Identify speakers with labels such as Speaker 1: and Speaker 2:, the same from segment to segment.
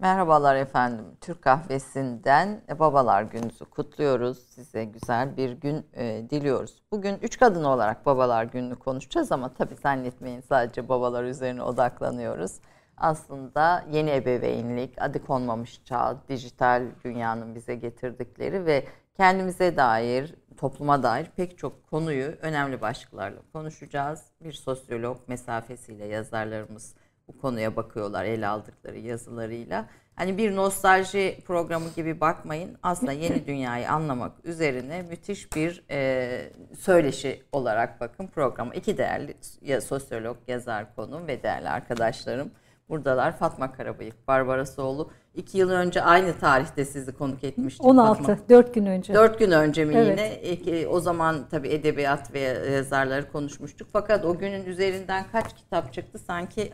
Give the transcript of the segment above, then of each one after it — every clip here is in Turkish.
Speaker 1: Merhabalar efendim. Türk Kahvesi'nden Babalar Günü'nüzü kutluyoruz. Size güzel bir gün e, diliyoruz. Bugün üç kadın olarak Babalar Günü'nü konuşacağız ama tabii zannetmeyin sadece babalar üzerine odaklanıyoruz. Aslında yeni ebeveynlik, adı konmamış çağ, dijital dünyanın bize getirdikleri ve kendimize dair, topluma dair pek çok konuyu önemli başlıklarla konuşacağız. Bir sosyolog mesafesiyle yazarlarımız bu konuya bakıyorlar ele aldıkları yazılarıyla. Hani bir nostalji programı gibi bakmayın. Aslında yeni dünyayı anlamak üzerine müthiş bir e, söyleşi olarak bakın programa. İki değerli ya, sosyolog, yazar konum ve değerli arkadaşlarım buradalar. Fatma Karabıyık, Barbara Soğlu. İki yıl önce aynı tarihte sizi konuk etmiştik.
Speaker 2: 16, Fatma. 4 gün önce.
Speaker 1: 4 gün önce mi evet. yine? O zaman tabii edebiyat ve yazarları konuşmuştuk. Fakat o günün üzerinden kaç kitap çıktı? Sanki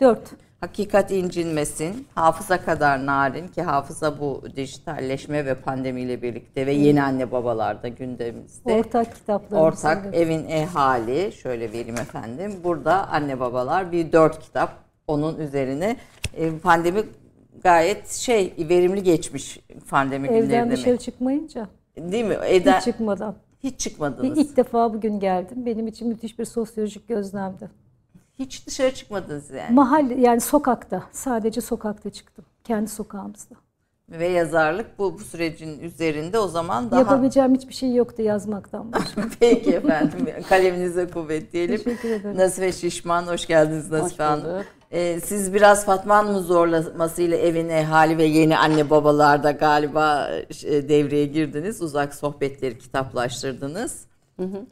Speaker 2: Dört.
Speaker 1: Hakikat incinmesin, hafıza kadar narin ki hafıza bu dijitalleşme ve pandemiyle birlikte ve yeni anne babalarda gündemimizde.
Speaker 2: Ortak kitaplarımız.
Speaker 1: Ortak evet. evin ehali şöyle vereyim efendim. Burada anne babalar bir dört kitap onun üzerine e, pandemi gayet şey verimli geçmiş pandemi
Speaker 2: Evden
Speaker 1: günlerinde
Speaker 2: dışarı mi? çıkmayınca.
Speaker 1: Değil mi? Evden,
Speaker 2: Hiç çıkmadan.
Speaker 1: Hiç çıkmadınız.
Speaker 2: İlk defa bugün geldim. Benim için müthiş bir sosyolojik gözlemdi.
Speaker 1: Hiç dışarı çıkmadınız yani.
Speaker 2: Mahalle yani sokakta. Sadece sokakta çıktım. Kendi sokağımızda.
Speaker 1: Ve yazarlık bu, bu sürecin üzerinde o zaman daha...
Speaker 2: Yapabileceğim hiçbir şey yoktu yazmaktan başka.
Speaker 1: Peki efendim. Kaleminize kuvvet diyelim.
Speaker 2: Teşekkür ederim.
Speaker 1: Nasife Şişman, hoş geldiniz Nasife Hanım. Ee, siz biraz Fatma Hanım'ın zorlamasıyla evine hali ve yeni anne babalarda galiba e, devreye girdiniz. Uzak sohbetleri kitaplaştırdınız. Hı hı.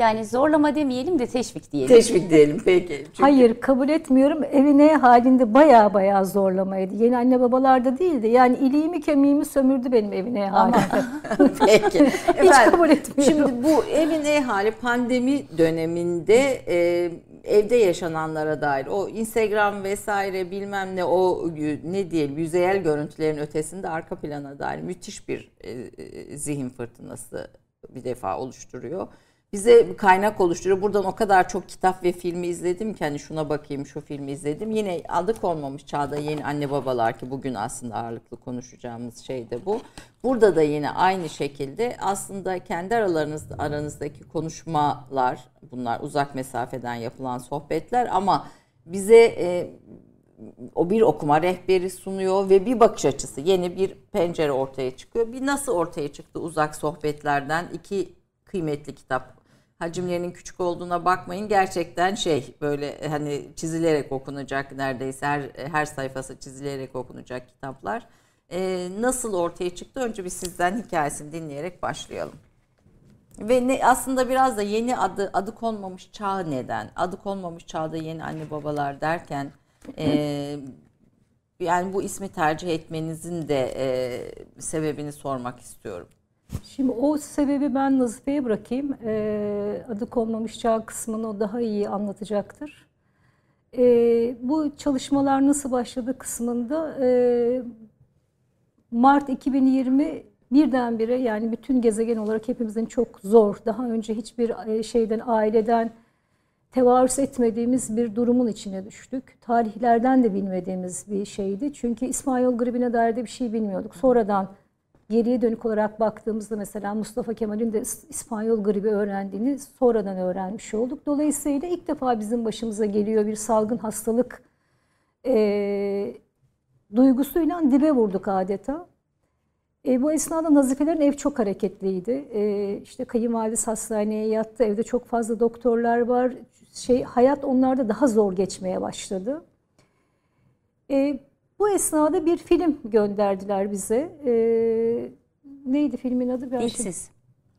Speaker 3: Yani zorlama demeyelim de teşvik diyelim.
Speaker 1: Teşvik diyelim peki.
Speaker 2: Çünkü... Hayır kabul etmiyorum. Evine halinde baya baya zorlamaydı. Yeni anne babalarda değildi. Yani iliğimi kemiğimi sömürdü benim evine halinde.
Speaker 1: peki.
Speaker 2: Hiç kabul etmiyorum.
Speaker 1: Şimdi bu evin hali pandemi döneminde e, evde yaşananlara dair o Instagram vesaire bilmem ne o ne diyelim yüzeyel görüntülerin ötesinde arka plana dair müthiş bir e, e zihin fırtınası bir defa oluşturuyor bize kaynak oluşturuyor. Buradan o kadar çok kitap ve filmi izledim ki hani şuna bakayım şu filmi izledim. Yine adı konmamış çağda yeni anne babalar ki bugün aslında ağırlıklı konuşacağımız şey de bu. Burada da yine aynı şekilde aslında kendi aralarınız aranızdaki konuşmalar bunlar uzak mesafeden yapılan sohbetler ama bize e, o bir okuma rehberi sunuyor ve bir bakış açısı yeni bir pencere ortaya çıkıyor. Bir nasıl ortaya çıktı uzak sohbetlerden iki kıymetli kitap hacimlerinin küçük olduğuna bakmayın. Gerçekten şey böyle hani çizilerek okunacak neredeyse her her sayfası çizilerek okunacak kitaplar. Ee, nasıl ortaya çıktı? Önce bir sizden hikayesini dinleyerek başlayalım. Ve ne aslında biraz da yeni adı adı konmamış çağ neden? Adı konmamış çağda yeni anne babalar derken e, yani bu ismi tercih etmenizin de e, sebebini sormak istiyorum.
Speaker 2: Şimdi o sebebi ben Nazife'ye bırakayım. Ee, adı konmamış çağ kısmını o daha iyi anlatacaktır. Ee, bu çalışmalar nasıl başladı kısmında e, Mart 2020 birdenbire yani bütün gezegen olarak hepimizin çok zor, daha önce hiçbir e, şeyden, aileden tevarüs etmediğimiz bir durumun içine düştük. Tarihlerden de bilmediğimiz bir şeydi. Çünkü İsmail gribine dair de bir şey bilmiyorduk. Sonradan geriye dönük olarak baktığımızda mesela Mustafa Kemal'in de İspanyol gribi öğrendiğini sonradan öğrenmiş olduk. Dolayısıyla ilk defa bizim başımıza geliyor bir salgın hastalık e, duygusuyla dibe vurduk adeta. E, bu esnada nazifelerin ev çok hareketliydi. E, işte kayınvalidesi hastaneye yattı. Evde çok fazla doktorlar var. Şey Hayat onlarda daha zor geçmeye başladı. E, bu esnada bir film gönderdiler bize. Ee, neydi filmin adı?
Speaker 3: Ben Dilsiz.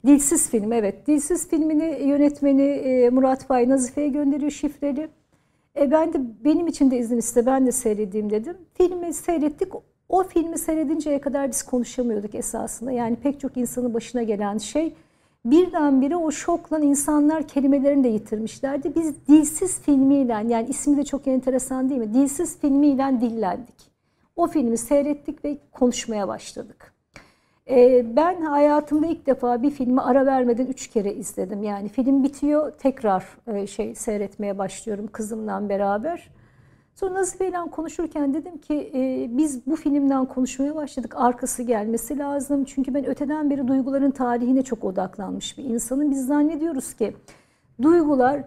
Speaker 2: Şey, Dilsiz film evet. Dilsiz filmini yönetmeni e, Murat Bay Nazife'ye gönderiyor şifreli. E ben de benim için de izin iste ben de seyredeyim dedim. Filmi seyrettik. O filmi seyredinceye kadar biz konuşamıyorduk esasında. Yani pek çok insanın başına gelen şey birdenbire o şokla insanlar kelimelerini de yitirmişlerdi. Biz dilsiz filmiyle yani ismi de çok enteresan değil mi? Dilsiz filmiyle dillendik. O filmi seyrettik ve konuşmaya başladık. Ee, ben hayatımda ilk defa bir filmi ara vermeden üç kere izledim. Yani film bitiyor tekrar e, şey seyretmeye başlıyorum kızımla beraber. Sonra Nazife ile konuşurken dedim ki e, biz bu filmden konuşmaya başladık. Arkası gelmesi lazım. Çünkü ben öteden beri duyguların tarihine çok odaklanmış bir insanım. Biz zannediyoruz ki duygular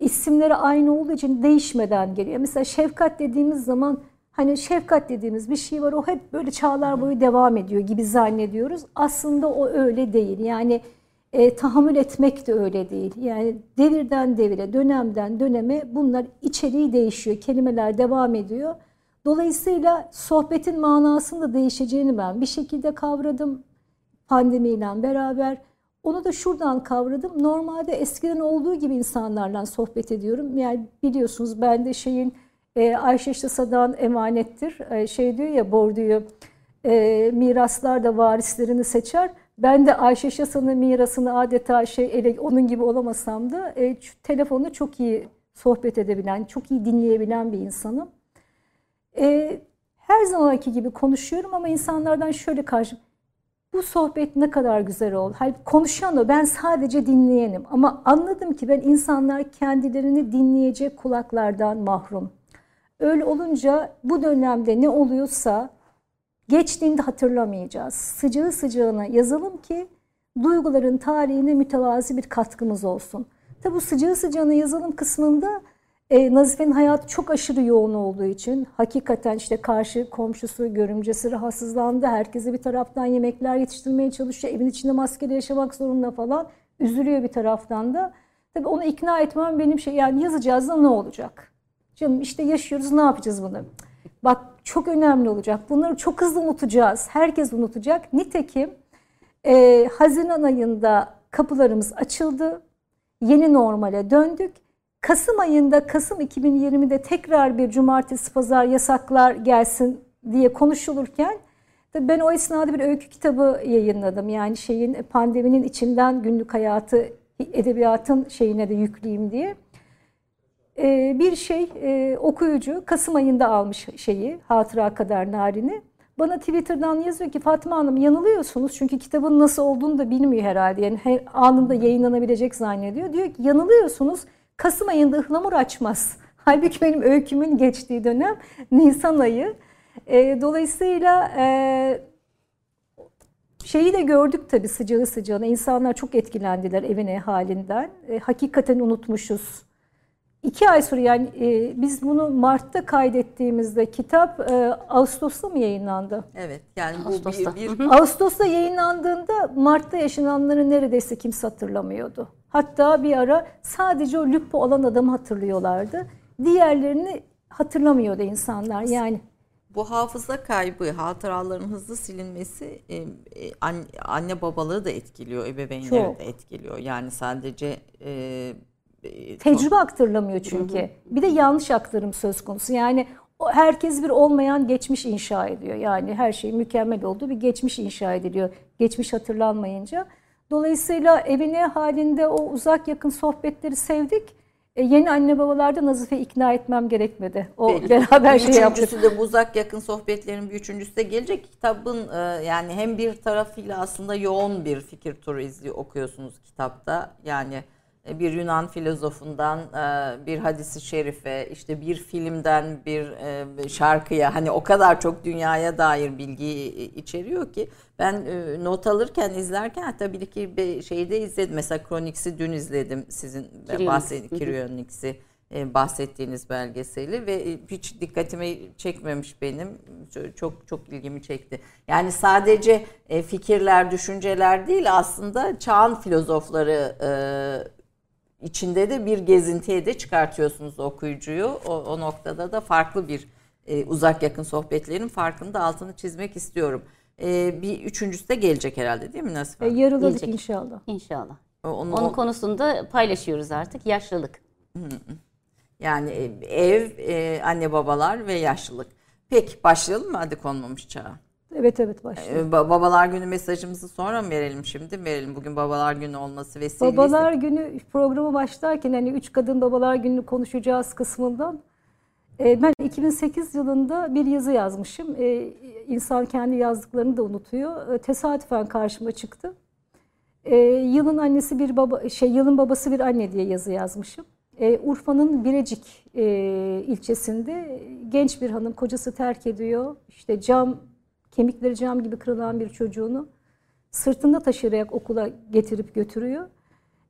Speaker 2: isimleri aynı olduğu için değişmeden geliyor. Mesela şefkat dediğimiz zaman hani şefkat dediğimiz bir şey var o hep böyle çağlar boyu devam ediyor gibi zannediyoruz. Aslında o öyle değil. Yani e, tahammül etmek de öyle değil. Yani devirden devire, dönemden döneme bunlar içeriği değişiyor. Kelimeler devam ediyor. Dolayısıyla sohbetin manasının da değişeceğini ben bir şekilde kavradım pandemiyle beraber. Onu da şuradan kavradım. Normalde eskiden olduğu gibi insanlarla sohbet ediyorum. Yani biliyorsunuz ben de şeyin e, Ayşe Sadan emanettir. E, şey diyor ya Bordu'yu e, miraslar da varislerini seçer. Ben de Ayşe Şasan'ın mirasını adeta şey ele, onun gibi olamasam da e, telefonu çok iyi sohbet edebilen, çok iyi dinleyebilen bir insanım. E, her zamanki gibi konuşuyorum ama insanlardan şöyle karşı bu sohbet ne kadar güzel oldu. Halbuki konuşan o, ben sadece dinleyenim. Ama anladım ki ben insanlar kendilerini dinleyecek kulaklardan mahrum. Öyle olunca bu dönemde ne oluyorsa geçtiğinde hatırlamayacağız. Sıcağı sıcağına yazalım ki duyguların tarihine mütevazi bir katkımız olsun. Tabi bu sıcağı sıcağına yazalım kısmında e, Nazife'nin hayatı çok aşırı yoğun olduğu için hakikaten işte karşı komşusu, görümcesi rahatsızlandı. Herkese bir taraftan yemekler yetiştirmeye çalışıyor. Evin içinde maskeli yaşamak zorunda falan. Üzülüyor bir taraftan da. Tabii onu ikna etmem benim şey yani yazacağız da ne olacak? Canım işte yaşıyoruz ne yapacağız bunu? Bak çok önemli olacak. Bunları çok hızlı unutacağız. Herkes unutacak. Nitekim e, Haziran ayında kapılarımız açıldı. Yeni normale döndük. Kasım ayında, Kasım 2020'de tekrar bir cumartesi pazar yasaklar gelsin diye konuşulurken tabii ben o esnada bir öykü kitabı yayınladım. Yani şeyin pandeminin içinden günlük hayatı edebiyatın şeyine de yükleyeyim diye. Ee, bir şey e, okuyucu Kasım ayında almış şeyi Hatıra Kadar Narin'i. Bana Twitter'dan yazıyor ki Fatma Hanım yanılıyorsunuz çünkü kitabın nasıl olduğunu da bilmiyor herhalde. Yani her anında yayınlanabilecek zannediyor. Diyor ki yanılıyorsunuz Kasım ayında ıhlamur açmaz. Halbuki benim öykümün geçtiği dönem Nisan ayı. E, dolayısıyla e, şeyi de gördük tabii sıcağı sıcağına. İnsanlar çok etkilendiler evine halinden. E, hakikaten unutmuşuz İki ay sonra yani e, biz bunu Mart'ta kaydettiğimizde kitap e, Ağustos'ta mı yayınlandı?
Speaker 1: Evet yani bu
Speaker 3: Ağustos'ta.
Speaker 1: bir, bir
Speaker 2: Ağustos'ta yayınlandığında Mart'ta yaşananları neredeyse kimse hatırlamıyordu. Hatta bir ara sadece o Lupo olan adamı hatırlıyorlardı. Diğerlerini hatırlamıyordu insanlar yani.
Speaker 1: bu hafıza kaybı, hatıraların hızlı silinmesi e, e, an- anne babalığı da etkiliyor, ebeveynleri
Speaker 2: Çok.
Speaker 1: de etkiliyor. Yani sadece e,
Speaker 2: Tecrübe aktarılamıyor çünkü. Bir de yanlış aktarım söz konusu. Yani herkes bir olmayan geçmiş inşa ediyor. Yani her şey mükemmel olduğu bir geçmiş inşa ediliyor. Geçmiş hatırlanmayınca. Dolayısıyla evine halinde o uzak yakın sohbetleri sevdik. E, yeni anne babalarda Nazife ikna etmem gerekmedi. O
Speaker 1: Peki.
Speaker 2: beraber şey yaptık.
Speaker 1: Üçüncüsü de bu uzak yakın sohbetlerin bir üçüncüsü de gelecek. Kitabın e, yani hem bir tarafıyla aslında yoğun bir fikir turu izliyor okuyorsunuz kitapta. Yani bir Yunan filozofundan e, bir hadisi şerife, işte bir filmden bir e, şarkıya hani o kadar çok dünyaya dair bilgi içeriyor ki ben e, not alırken izlerken hatta bir iki bir şeyde izledim. Mesela Chronix'i dün izledim sizin bahsettiğiniz Kirionis'i e, bahsettiğiniz belgeseli ve e, hiç dikkatimi çekmemiş benim. Çok- Çok ilgimi çekti. Yani sadece e, fikirler, düşünceler değil aslında çağın filozofları e, içinde de bir gezintiye de çıkartıyorsunuz okuyucuyu. O, o noktada da farklı bir e, uzak yakın sohbetlerin farkını da altını çizmek istiyorum. E, bir üçüncüsü de gelecek herhalde değil mi Nasife?
Speaker 2: E, yarıladık
Speaker 3: Gelecek.
Speaker 2: inşallah.
Speaker 3: İnşallah.
Speaker 1: Onu-
Speaker 3: Onun konusunda paylaşıyoruz artık. Yaşlılık.
Speaker 1: Yani e, ev, e, anne babalar ve yaşlılık. Peki başlayalım mı? Hadi konmamış çağa.
Speaker 2: Evet evet başlıyor.
Speaker 1: E, ba- Babalar günü mesajımızı sonra mı verelim şimdi? Verelim. Bugün babalar günü olması vesilesi.
Speaker 2: Babalar günü programı başlarken hani üç kadın babalar gününü konuşacağız kısmından e, ben 2008 yılında bir yazı yazmışım. E, İnsan kendi yazdıklarını da unutuyor. E, Tesadüfen karşıma çıktı. Yılın annesi bir baba şey yılın babası bir anne diye yazı yazmışım. Urfa'nın Birecik ilçesinde genç bir hanım kocası terk ediyor. İşte cam, kemikleri cam gibi kırılan bir çocuğunu sırtında taşıyarak okula getirip götürüyor.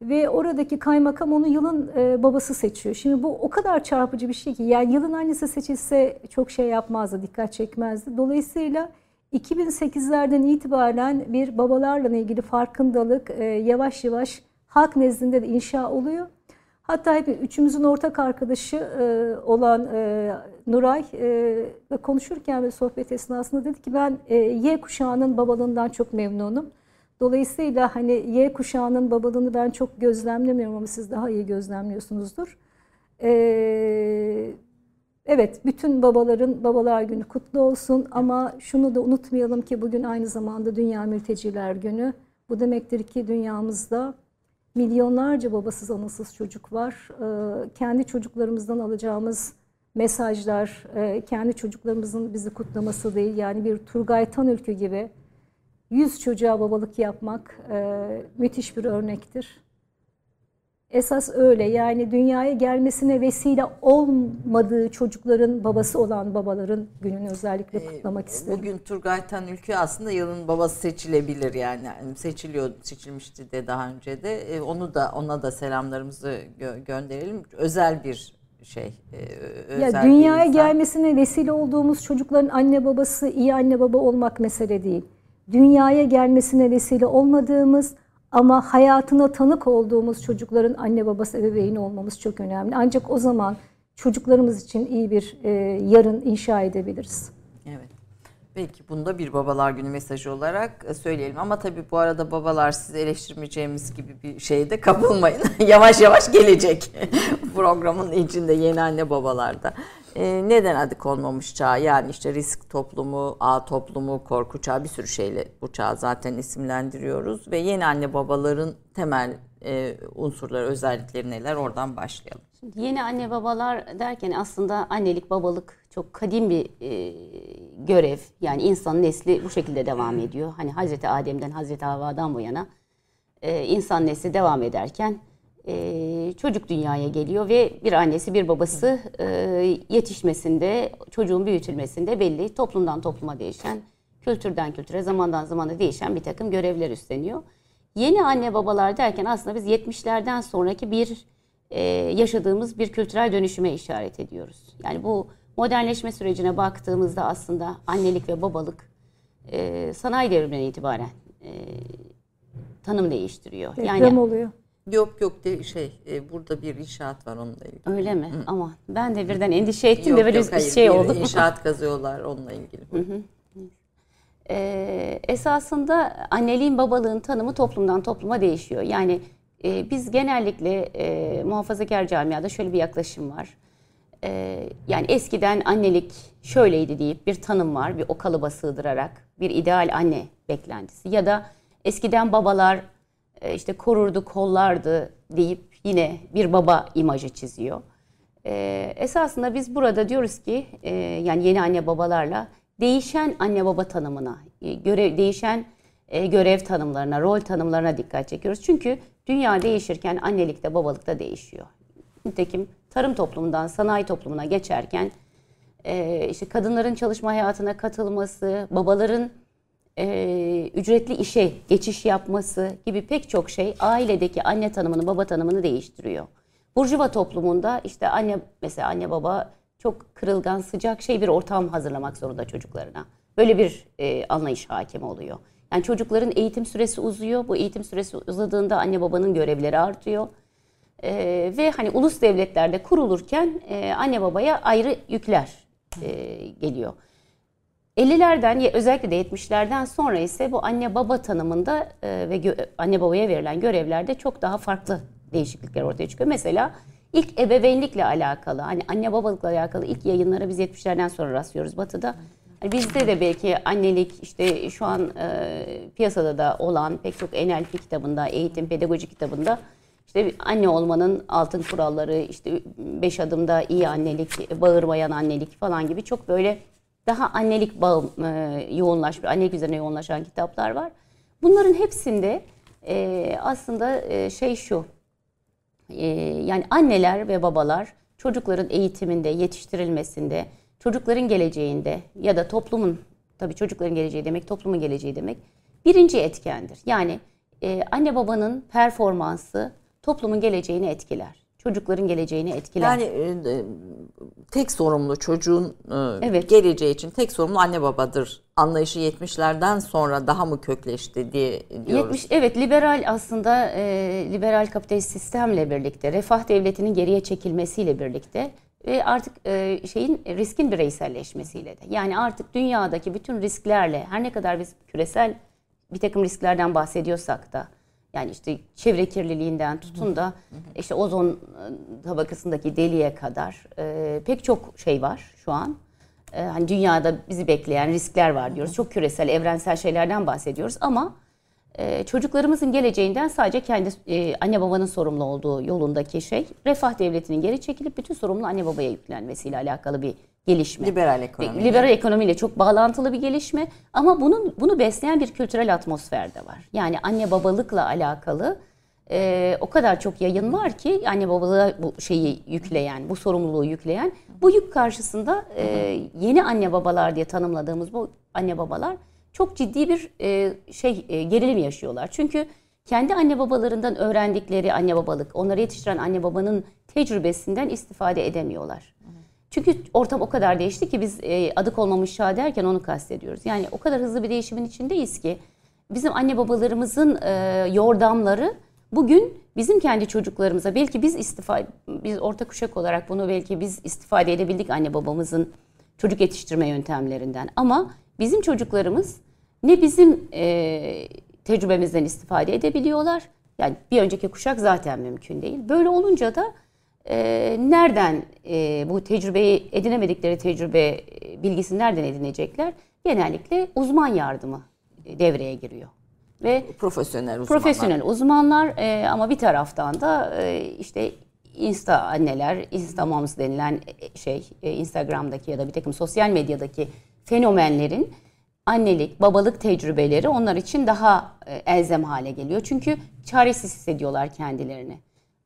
Speaker 2: Ve oradaki kaymakam onu yılın e, babası seçiyor. Şimdi bu o kadar çarpıcı bir şey ki yani yılın annesi seçilse çok şey yapmazdı, dikkat çekmezdi. Dolayısıyla 2008'lerden itibaren bir babalarla ilgili farkındalık e, yavaş yavaş halk nezdinde de inşa oluyor. Hatta hep üçümüzün ortak arkadaşı e, olan Nuray e, konuşurken ve sohbet esnasında dedi ki ben e, Y kuşağının babalığından çok memnunum. Dolayısıyla hani Y kuşağının babalığını ben çok gözlemlemiyorum ama siz daha iyi gözlemliyorsunuzdur. Ee, evet bütün babaların babalar günü kutlu olsun ama şunu da unutmayalım ki bugün aynı zamanda Dünya Mülteciler Günü. Bu demektir ki dünyamızda milyonlarca babasız anasız çocuk var. Ee, kendi çocuklarımızdan alacağımız mesajlar, e, kendi çocuklarımızın bizi kutlaması değil yani bir Turgay Tanülkü gibi 100 çocuğa babalık yapmak e, müthiş bir örnektir. Esas öyle yani dünyaya gelmesine vesile olmadığı çocukların babası olan babaların gününü özellikle
Speaker 1: Ee,
Speaker 2: kutlamak isterim.
Speaker 1: Bugün Turgay Tan Ülkü aslında yılın babası seçilebilir yani. Yani seçiliyor, seçilmişti de daha önce de. Ee, Onu da ona da selamlarımızı gö- gönderelim. Özel bir şey. e, özel
Speaker 2: Ya dünyaya gelmesine vesile olduğumuz çocukların anne babası iyi anne baba olmak mesele değil. Dünyaya gelmesine vesile olmadığımız ama hayatına tanık olduğumuz çocukların anne babası ebeveyni olmamız çok önemli. Ancak o zaman çocuklarımız için iyi bir e, yarın inşa edebiliriz.
Speaker 1: Evet. Belki bunda bir babalar günü mesajı olarak e, söyleyelim. Ama tabii bu arada babalar sizi eleştirmeyeceğimiz gibi bir şeyde kapılmayın. yavaş yavaş gelecek programın içinde yeni anne babalarda. Ee, neden adı konmamış çağ? Yani işte risk toplumu, ağ toplumu, korku çağı bir sürü şeyle bu çağı zaten isimlendiriyoruz. Ve yeni anne babaların temel e, unsurları, özellikleri neler? Oradan başlayalım.
Speaker 3: Yeni anne babalar derken aslında annelik babalık çok kadim bir e, görev. Yani insan nesli bu şekilde devam ediyor. Hani Hazreti Adem'den Hazreti Havva'dan bu yana e, insan nesli devam ederken e, çocuk dünyaya geliyor ve bir annesi bir babası e, yetişmesinde, çocuğun büyütülmesinde belli toplumdan topluma değişen, kültürden kültüre, zamandan zamana değişen bir takım görevler üstleniyor. Yeni anne babalar derken aslında biz 70'lerden sonraki bir e, yaşadığımız bir kültürel dönüşüme işaret ediyoruz. Yani bu modernleşme sürecine baktığımızda aslında annelik ve babalık e, sanayi devriminden itibaren e, tanım değiştiriyor.
Speaker 2: Deprem oluyor.
Speaker 1: Yok yok de şey e, burada bir inşaat var onunla ilgili.
Speaker 3: Öyle mi? Ama ben de birden endişe ettim
Speaker 1: Yok,
Speaker 3: de böyle
Speaker 1: yok,
Speaker 3: bir şey oldu.
Speaker 1: İnşaat kazıyorlar onunla ilgili.
Speaker 3: Ee, esasında anneliğin babalığın tanımı toplumdan topluma değişiyor. Yani e, biz genellikle e, muhafazakar camiada şöyle bir yaklaşım var. E, yani eskiden annelik şöyleydi deyip bir tanım var, bir o kalıba sığdırarak bir ideal anne beklentisi. Ya da eskiden babalar e, işte korurdu, kollardı deyip yine bir baba imajı çiziyor. E, esasında biz burada diyoruz ki e, yani yeni anne babalarla değişen anne baba tanımına, e, görev değişen e, görev tanımlarına, rol tanımlarına dikkat çekiyoruz. Çünkü dünya değişirken annelik de babalık da değişiyor. Nitekim tarım toplumundan sanayi toplumuna geçerken e, işte kadınların çalışma hayatına katılması, babaların e, ücretli işe geçiş yapması gibi pek çok şey ailedeki anne tanımını, baba tanımını değiştiriyor. Burjuva toplumunda işte anne mesela anne baba çok kırılgan, sıcak şey bir ortam hazırlamak zorunda çocuklarına. Böyle bir e, anlayış hakim oluyor. Yani çocukların eğitim süresi uzuyor. Bu eğitim süresi uzadığında anne babanın görevleri artıyor. E, ve hani ulus devletlerde kurulurken e, anne babaya ayrı yükler e, geliyor. 50'lerden ya özellikle de 70'lerden sonra ise bu anne baba tanımında e, ve gö- anne babaya verilen görevlerde çok daha farklı değişiklikler ortaya çıkıyor. Mesela ilk ebeveynlikle alakalı, hani anne babalıkla alakalı ilk yayınlara biz 70'lerden sonra rastlıyoruz Batı'da. Hani bizde de belki annelik işte şu an e, piyasada da olan pek çok NLP kitabında, eğitim pedagoji kitabında işte anne olmanın altın kuralları, işte beş adımda iyi annelik, bağırmayan annelik falan gibi çok böyle daha annelik bağ, e, yoğunlaş, annelik üzerine yoğunlaşan kitaplar var. Bunların hepsinde e, aslında e, şey şu, Ee, yani anneler ve babalar çocukların eğitiminde, yetiştirilmesinde, çocukların geleceğinde ya da toplumun, tabii çocukların geleceği demek toplumun geleceği demek birinci etkendir. Yani e, anne babanın performansı toplumun geleceğini etkiler. Çocukların geleceğini etkiler.
Speaker 1: Yani e, tek sorumlu çocuğun e,
Speaker 3: Evet.
Speaker 1: geleceği için tek sorumlu anne babadır anlayışı 70'lerden sonra daha mı kökleşti diye diyoruz.
Speaker 3: 70 evet liberal aslında e, liberal kapitalist sistemle birlikte refah devletinin geriye çekilmesiyle birlikte ve artık e, şeyin riskin bireyselleşmesiyle de yani artık dünyadaki bütün risklerle her ne kadar biz küresel bir takım risklerden bahsediyorsak da yani işte çevre kirliliğinden tutun da işte ozon e, tabakasındaki deliğe kadar e, pek çok şey var şu an. E, hani dünyada bizi bekleyen riskler var diyoruz. Çok küresel, evrensel şeylerden bahsediyoruz ama e, çocuklarımızın geleceğinden sadece kendi e, anne babanın sorumlu olduğu yolundaki şey refah devletinin geri çekilip bütün sorumluluğu anne babaya yüklenmesiyle alakalı bir gelişme.
Speaker 1: Liberal ekonomi.
Speaker 3: Liberal ekonomiyle çok bağlantılı bir gelişme ama bunun bunu besleyen bir kültürel atmosfer de var. Yani anne babalıkla alakalı e, o kadar çok yayın var ki anne babalığa bu şeyi yükleyen, bu sorumluluğu yükleyen bu yük karşısında e, yeni anne babalar diye tanımladığımız bu anne babalar çok ciddi bir e, şey e, gerilim yaşıyorlar. Çünkü kendi anne babalarından öğrendikleri anne babalık, onları yetiştiren anne babanın tecrübesinden istifade edemiyorlar. Çünkü ortam o kadar değişti ki biz e, adı konmamış çağ derken onu kastediyoruz. Yani o kadar hızlı bir değişimin içindeyiz ki bizim anne babalarımızın e, yordamları bugün bizim kendi çocuklarımıza belki biz istifa biz orta kuşak olarak bunu belki biz istifade edebildik anne babamızın çocuk yetiştirme yöntemlerinden ama bizim çocuklarımız ne bizim e, tecrübemizden istifade edebiliyorlar. Yani bir önceki kuşak zaten mümkün değil. Böyle olunca da e, nereden e, bu tecrübeyi edinemedikleri tecrübe e, bilgisini nereden edinecekler? Genellikle uzman yardımı devreye giriyor. Ve
Speaker 1: Profesyonel uzmanlar.
Speaker 3: profesyonel uzmanlar e, ama bir taraftan da e, işte insta anneler, insta moms denilen e, şey e, Instagram'daki ya da bir takım sosyal medyadaki fenomenlerin annelik, babalık tecrübeleri onlar için daha e, elzem hale geliyor. Çünkü çaresiz hissediyorlar kendilerini.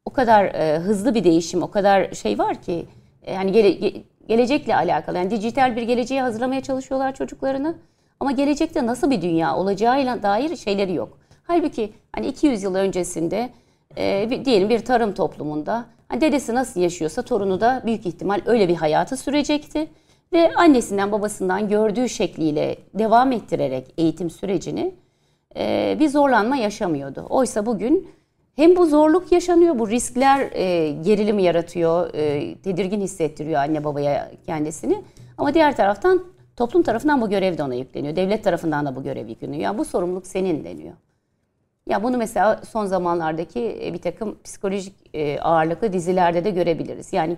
Speaker 3: O kadar e, hızlı bir değişim, o kadar şey var ki e, yani gele- ge- gelecekle alakalı. Yani dijital bir geleceğe hazırlamaya çalışıyorlar çocuklarını. Ama gelecekte nasıl bir dünya olacağıyla dair şeyleri yok. Halbuki hani 200 yıl öncesinde e, bir, diyelim bir tarım toplumunda hani dedesi nasıl yaşıyorsa torunu da büyük ihtimal öyle bir hayatı sürecekti. Ve annesinden babasından gördüğü şekliyle devam ettirerek eğitim sürecini e, bir zorlanma yaşamıyordu. Oysa bugün hem bu zorluk yaşanıyor, bu riskler e, gerilim yaratıyor, e, tedirgin hissettiriyor anne babaya kendisini. Ama diğer taraftan toplum tarafından bu görev de ona yükleniyor. Devlet tarafından da bu görev yükleniyor. Ya bu sorumluluk senin deniyor. Ya bunu mesela son zamanlardaki e, bir takım psikolojik e, ağırlıklı dizilerde de görebiliriz. Yani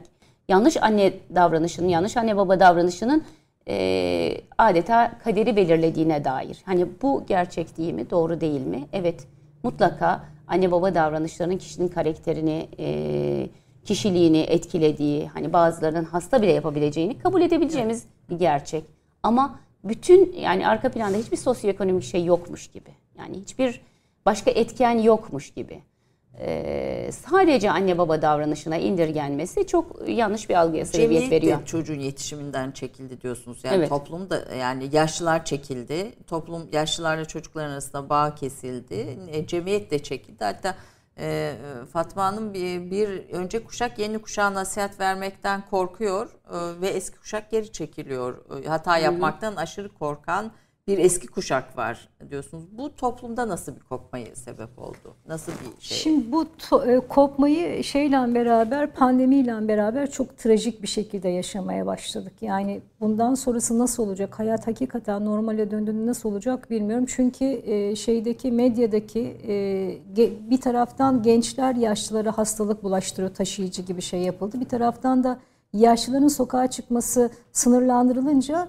Speaker 3: yanlış anne davranışının, yanlış anne baba davranışının e, adeta kaderi belirlediğine dair. Hani bu gerçek değil mi, doğru değil mi? Evet, mutlaka anne baba davranışlarının kişinin karakterini, e, kişiliğini etkilediği, hani bazılarının hasta bile yapabileceğini kabul edebileceğimiz bir gerçek. Ama bütün yani arka planda hiçbir sosyoekonomik şey yokmuş gibi. Yani hiçbir başka etken yokmuş gibi. Ee, sadece anne baba davranışına indirgenmesi çok yanlış bir algıya sebebiyet
Speaker 1: Cemiyet
Speaker 3: veriyor.
Speaker 1: çocuğun yetişiminden çekildi diyorsunuz. Yani
Speaker 3: Evet.
Speaker 1: toplum da yani yaşlılar çekildi. Toplum yaşlılarla çocuklar arasında bağ kesildi. E, cemiyet de çekildi. Hatta e, Fatma Hanım bir, bir önce kuşak yeni kuşağa nasihat vermekten korkuyor e, ve eski kuşak geri çekiliyor. E, Hata yapmaktan aşırı korkan bir eski kuşak var diyorsunuz. Bu toplumda nasıl bir kopmayı sebep oldu? Nasıl bir şey?
Speaker 2: Şimdi bu to- e, kopmayı şeyle beraber, pandemiyle beraber çok trajik bir şekilde yaşamaya başladık. Yani bundan sonrası nasıl olacak? Hayat hakikaten normale döndüğünde nasıl olacak bilmiyorum. Çünkü e, şeydeki medyadaki e, bir taraftan gençler yaşlılara hastalık bulaştırıyor, taşıyıcı gibi şey yapıldı. Bir taraftan da yaşlıların sokağa çıkması sınırlandırılınca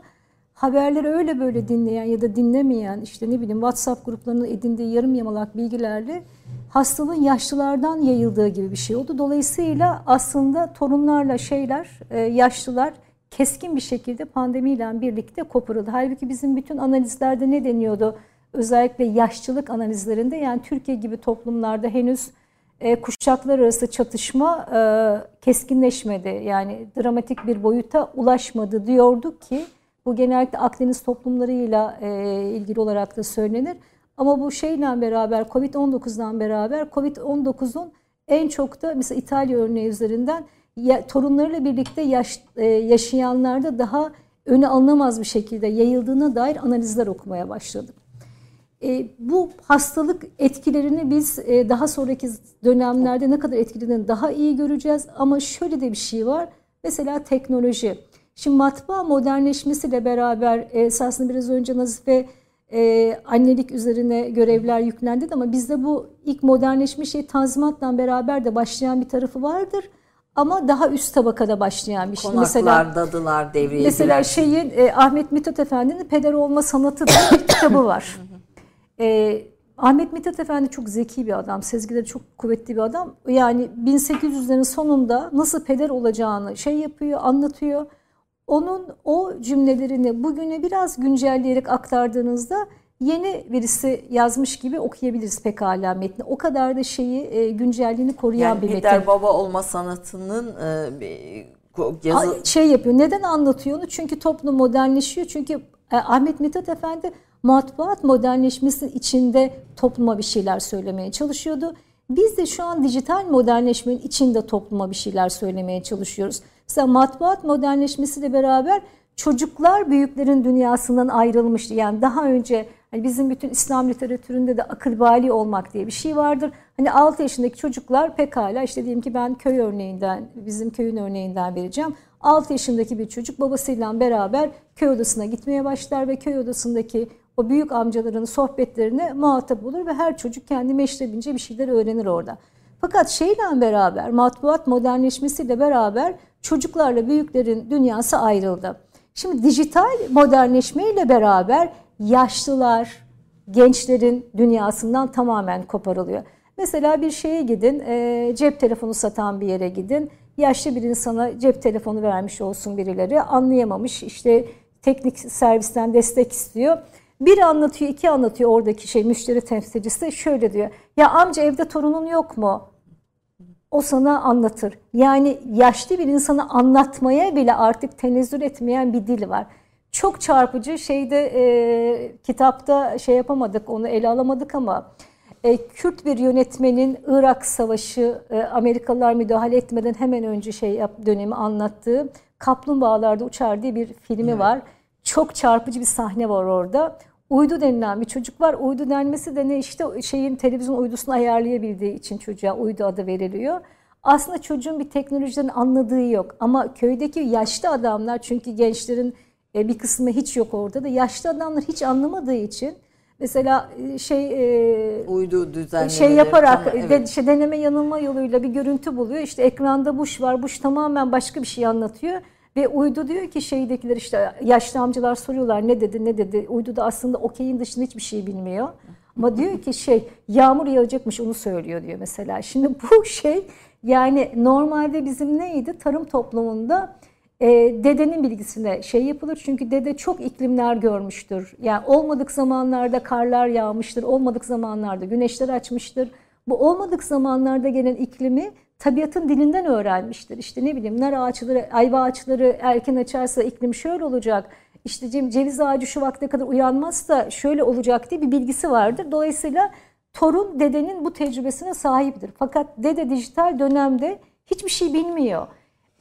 Speaker 2: haberleri öyle böyle dinleyen ya da dinlemeyen işte ne bileyim WhatsApp gruplarının edindiği yarım yamalak bilgilerle hastalığın yaşlılardan yayıldığı gibi bir şey oldu. Dolayısıyla aslında torunlarla şeyler, e, yaşlılar keskin bir şekilde pandemiyle birlikte koparıldı. Halbuki bizim bütün analizlerde ne deniyordu? Özellikle yaşlılık analizlerinde yani Türkiye gibi toplumlarda henüz e, kuşaklar arası çatışma e, keskinleşmedi. Yani dramatik bir boyuta ulaşmadı diyorduk ki bu genellikle Akdeniz toplumlarıyla e, ilgili olarak da söylenir. Ama bu şeyle beraber Covid-19'dan beraber Covid-19'un en çok da mesela İtalya örneği üzerinden ya, torunlarıyla birlikte yaş, e, yaşayanlarda daha öne alınamaz bir şekilde yayıldığına dair analizler okumaya başladım. E, bu hastalık etkilerini biz e, daha sonraki dönemlerde ne kadar etkilediğini daha iyi göreceğiz. Ama şöyle de bir şey var. Mesela teknoloji. Şimdi matbaa modernleşmesiyle beraber e, esasında biraz önce Nazife e, annelik üzerine görevler yüklendi ama bizde bu ilk modernleşme şey tanzimatla beraber de başlayan bir tarafı vardır. Ama daha üst tabakada başlayan bir şey.
Speaker 1: Konaklar, mesela, dadılar devreye
Speaker 2: Mesela şeyin e, Ahmet Mithat Efendi'nin Peder Olma Sanatı diye bir kitabı var. E, Ahmet Mithat Efendi çok zeki bir adam, sezgileri çok kuvvetli bir adam. Yani 1800'lerin sonunda nasıl peder olacağını şey yapıyor, anlatıyor. Onun o cümlelerini bugüne biraz güncelleyerek aktardığınızda yeni birisi yazmış gibi okuyabiliriz pekala metni. O kadar da şeyi e, güncelliğini koruyan
Speaker 1: yani
Speaker 2: bir metin.
Speaker 1: Peder Baba olma sanatının e, yazı...
Speaker 2: Şey yapıyor. Neden anlatıyor onu? Çünkü toplum modernleşiyor. Çünkü e, Ahmet Mithat Efendi matbuat modernleşmesinin içinde topluma bir şeyler söylemeye çalışıyordu. Biz de şu an dijital modernleşmenin içinde topluma bir şeyler söylemeye çalışıyoruz. Mesela matbuat modernleşmesiyle beraber çocuklar büyüklerin dünyasından ayrılmıştı. Yani daha önce hani bizim bütün İslam literatüründe de akıl bali olmak diye bir şey vardır. Hani 6 yaşındaki çocuklar pekala işte diyelim ki ben köy örneğinden, bizim köyün örneğinden vereceğim. 6 yaşındaki bir çocuk babasıyla beraber köy odasına gitmeye başlar ve köy odasındaki o büyük amcaların sohbetlerine muhatap olur ve her çocuk kendi meşrebince bir şeyler öğrenir orada. Fakat şeyle beraber, matbuat modernleşmesiyle beraber çocuklarla büyüklerin dünyası ayrıldı. Şimdi dijital modernleşmeyle beraber yaşlılar, gençlerin dünyasından tamamen koparılıyor. Mesela bir şeye gidin, e, cep telefonu satan bir yere gidin. Yaşlı bir insana cep telefonu vermiş olsun birileri. Anlayamamış, işte teknik servisten destek istiyor. Bir anlatıyor, iki anlatıyor oradaki şey müşteri temsilcisi. Şöyle diyor. Ya amca evde torunun yok mu? O sana anlatır. Yani yaşlı bir insana anlatmaya bile artık tenezzül etmeyen bir dil var. Çok çarpıcı şeyde e, kitapta şey yapamadık onu ele alamadık ama e, Kürt bir yönetmenin Irak Savaşı e, Amerikalılar müdahale etmeden hemen önce şey yap, dönemi anlattığı Kaplumbağalarda Uçar diye bir filmi evet. var. Çok çarpıcı bir sahne var orada. Uydu denilen bir çocuk var. Uydu denmesi de ne işte şeyin televizyon uydusunu ayarlayabildiği için çocuğa uydu adı veriliyor. Aslında çocuğun bir teknolojiden anladığı yok. Ama köydeki yaşlı adamlar çünkü gençlerin e, bir kısmı hiç yok orada da yaşlı adamlar hiç anlamadığı için mesela e, şey
Speaker 1: e, uydu düzenlemeleri
Speaker 2: şey yaparak tamam, evet. de, işte deneme yanılma yoluyla bir görüntü buluyor. İşte ekranda Bush var. Bush tamamen başka bir şey anlatıyor. Ve uydu diyor ki şeydekiler işte yaşlı amcalar soruyorlar ne dedi ne dedi. Uydu da aslında okeyin dışında hiçbir şey bilmiyor. Ama diyor ki şey yağmur yağacakmış onu söylüyor diyor mesela. Şimdi bu şey yani normalde bizim neydi tarım toplumunda e, dedenin bilgisine şey yapılır. Çünkü dede çok iklimler görmüştür. Yani olmadık zamanlarda karlar yağmıştır. Olmadık zamanlarda güneşler açmıştır. Bu olmadık zamanlarda gelen iklimi tabiatın dilinden öğrenmiştir. İşte ne bileyim nar ağaçları, ayva ağaçları erken açarsa iklim şöyle olacak. İşte ceviz ağacı şu vakte kadar uyanmazsa şöyle olacak diye bir bilgisi vardır. Dolayısıyla torun dedenin bu tecrübesine sahiptir. Fakat dede dijital dönemde hiçbir şey bilmiyor.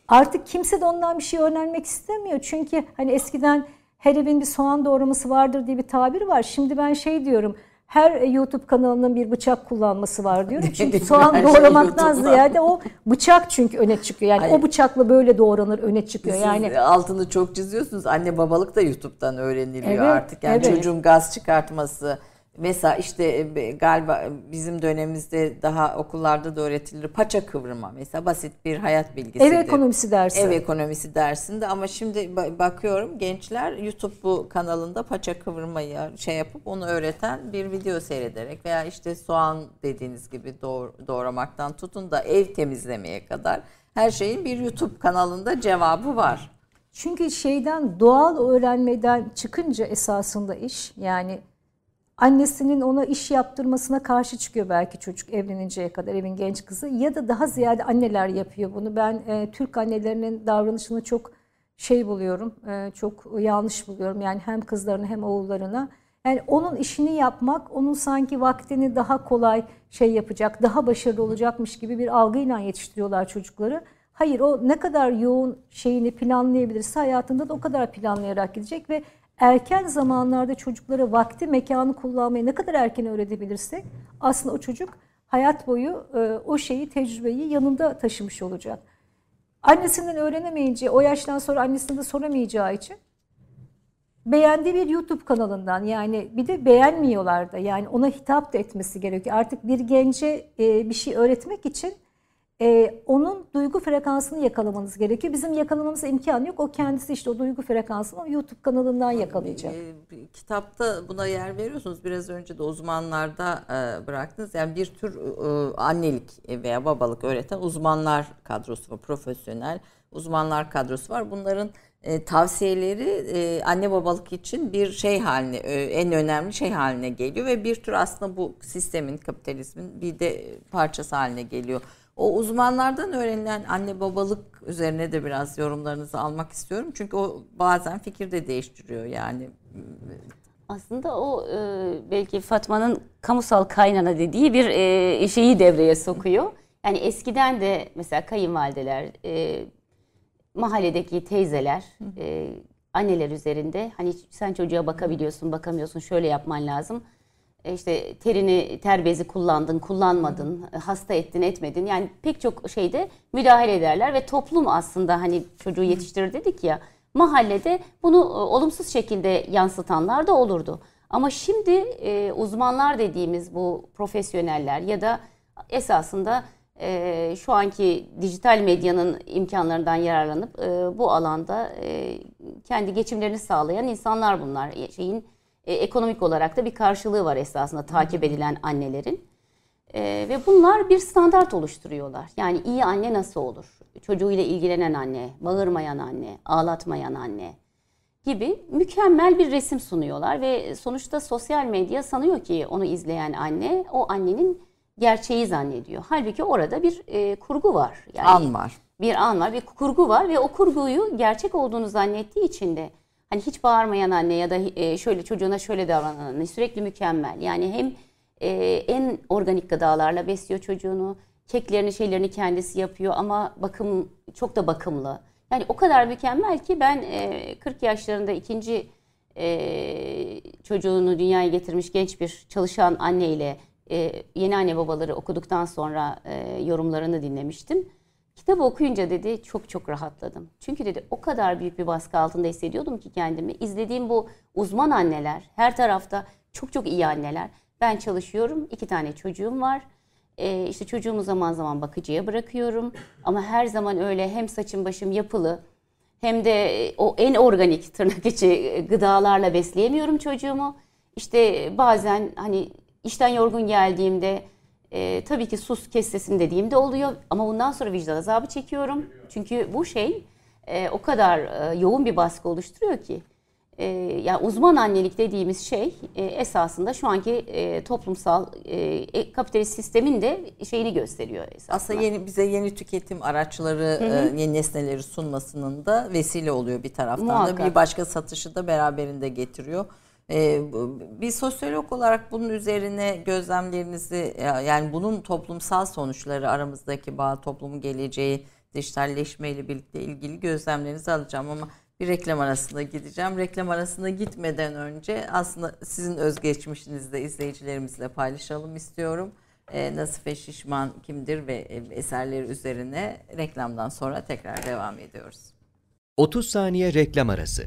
Speaker 2: Artık kimse de ondan bir şey öğrenmek istemiyor. Çünkü hani eskiden her evin bir soğan doğraması vardır diye bir tabir var. Şimdi ben şey diyorum her YouTube kanalının bir bıçak kullanması var diyorum. Çünkü soğan şey doğramaktan ziyade o bıçak çünkü öne çıkıyor. Yani Hayır. o bıçakla böyle doğranır öne çıkıyor.
Speaker 1: Siz
Speaker 2: yani
Speaker 1: altını çok çiziyorsunuz. Anne babalık da YouTube'dan öğreniliyor evet, artık. Yani evet. çocuğun gaz çıkartması Mesela işte e, galiba bizim dönemimizde daha okullarda da öğretilir paça kıvrıma. Mesela basit bir hayat bilgisidir.
Speaker 2: Ev ekonomisi dersi.
Speaker 1: Ev ekonomisi dersinde ama şimdi bakıyorum gençler YouTube bu kanalında paça kıvırmayı şey yapıp onu öğreten bir video seyrederek veya işte soğan dediğiniz gibi doğ, doğramaktan tutun da ev temizlemeye kadar her şeyin bir YouTube kanalında cevabı var.
Speaker 2: Çünkü şeyden doğal öğrenmeden çıkınca esasında iş yani Annesinin ona iş yaptırmasına karşı çıkıyor belki çocuk evleninceye kadar evin genç kızı ya da daha ziyade anneler yapıyor bunu. Ben e, Türk annelerinin davranışını çok şey buluyorum, e, çok yanlış buluyorum. Yani hem kızlarına hem oğullarına. Yani onun işini yapmak, onun sanki vaktini daha kolay şey yapacak, daha başarılı olacakmış gibi bir algıyla yetiştiriyorlar çocukları. Hayır o ne kadar yoğun şeyini planlayabilirse hayatında da o kadar planlayarak gidecek ve erken zamanlarda çocuklara vakti, mekanı kullanmayı ne kadar erken öğretebilirsek aslında o çocuk hayat boyu e, o şeyi, tecrübeyi yanında taşımış olacak. Annesinden öğrenemeyince, o yaştan sonra annesine de soramayacağı için beğendiği bir YouTube kanalından yani bir de beğenmiyorlar da yani ona hitap da etmesi gerekiyor. Artık bir gence e, bir şey öğretmek için e, onun duygu frekansını yakalamanız gerekiyor. Bizim yakalamamıza imkan yok. O kendisi işte o duygu frekansını YouTube kanalından yakalayacak.
Speaker 1: E, kitapta buna yer veriyorsunuz. Biraz önce de uzmanlarda e, bıraktınız. Yani bir tür e, annelik veya babalık öğreten uzmanlar kadrosu var. Profesyonel uzmanlar kadrosu var. Bunların e, tavsiyeleri e, anne babalık için bir şey haline e, en önemli şey haline geliyor ve bir tür aslında bu sistemin kapitalizmin bir de parçası haline geliyor. O uzmanlardan öğrenilen anne babalık üzerine de biraz yorumlarınızı almak istiyorum. Çünkü o bazen fikir de değiştiriyor yani.
Speaker 3: Aslında o e, belki Fatma'nın kamusal kaynana dediği bir e, şeyi devreye sokuyor. Yani eskiden de mesela kayınvalideler, e, mahalledeki teyzeler, e, anneler üzerinde hani sen çocuğa bakabiliyorsun, bakamıyorsun, şöyle yapman lazım işte terini, ter bezi kullandın, kullanmadın, e, hasta ettin, etmedin. Yani pek çok şeyde müdahale ederler ve toplum aslında hani çocuğu yetiştirir dedik ya mahallede bunu e, olumsuz şekilde yansıtanlar da olurdu. Ama şimdi e, uzmanlar dediğimiz bu profesyoneller ya da esasında e, şu anki dijital medyanın imkanlarından yararlanıp e, bu alanda e, kendi geçimlerini sağlayan insanlar bunlar. Şeyin e, ekonomik olarak da bir karşılığı var esasında takip edilen annelerin. E, ve bunlar bir standart oluşturuyorlar. Yani iyi anne nasıl olur? Çocuğuyla ilgilenen anne, bağırmayan anne, ağlatmayan anne gibi mükemmel bir resim sunuyorlar ve sonuçta sosyal medya sanıyor ki onu izleyen anne o annenin gerçeği zannediyor. Halbuki orada bir e, kurgu var.
Speaker 1: Yani an var.
Speaker 3: Bir an var, bir kurgu var ve o kurguyu gerçek olduğunu zannettiği için de Hani hiç bağırmayan anne ya da e, şöyle çocuğuna şöyle davranan anne sürekli mükemmel. Yani hem e, en organik gıdalarla besliyor çocuğunu. Keklerini şeylerini kendisi yapıyor ama bakım çok da bakımlı. Yani o kadar mükemmel ki ben 40 e, yaşlarında ikinci çocuğunu dünyaya getirmiş genç bir çalışan anneyle yeni anne babaları okuduktan sonra yorumlarını dinlemiştim. Kitabı okuyunca dedi çok çok rahatladım. Çünkü dedi o kadar büyük bir baskı altında hissediyordum ki kendimi. İzlediğim bu uzman anneler, her tarafta çok çok iyi anneler. Ben çalışıyorum, iki tane çocuğum var. Ee, işte çocuğumu zaman zaman bakıcıya bırakıyorum. Ama her zaman öyle hem saçım başım yapılı hem de o en organik tırnak içi gıdalarla besleyemiyorum çocuğumu. İşte bazen hani işten yorgun geldiğimde e, tabii ki sus kes sesini dediğimde oluyor ama bundan sonra vicdan azabı çekiyorum. Çünkü bu şey e, o kadar e, yoğun bir baskı oluşturuyor ki. E, yani uzman annelik dediğimiz şey e, esasında şu anki e, toplumsal e, e kapitalist sistemin de şeyini gösteriyor esasında.
Speaker 1: Aslında yeni bize yeni tüketim araçları, E, yeni nesneleri sunmasının da vesile oluyor bir taraftan Muhakkak. da. Bir başka satışı da beraberinde getiriyor. Ee, bir sosyolog olarak bunun üzerine gözlemlerinizi yani bunun toplumsal sonuçları aramızdaki bağ, toplumun geleceği, dijitalleşme ile birlikte ilgili gözlemlerinizi alacağım ama bir reklam arasında gideceğim. Reklam arasında gitmeden önce aslında sizin özgeçmişinizi de izleyicilerimizle paylaşalım istiyorum. E, Nasife Şişman kimdir ve eserleri üzerine reklamdan sonra tekrar devam ediyoruz.
Speaker 4: 30 saniye reklam arası.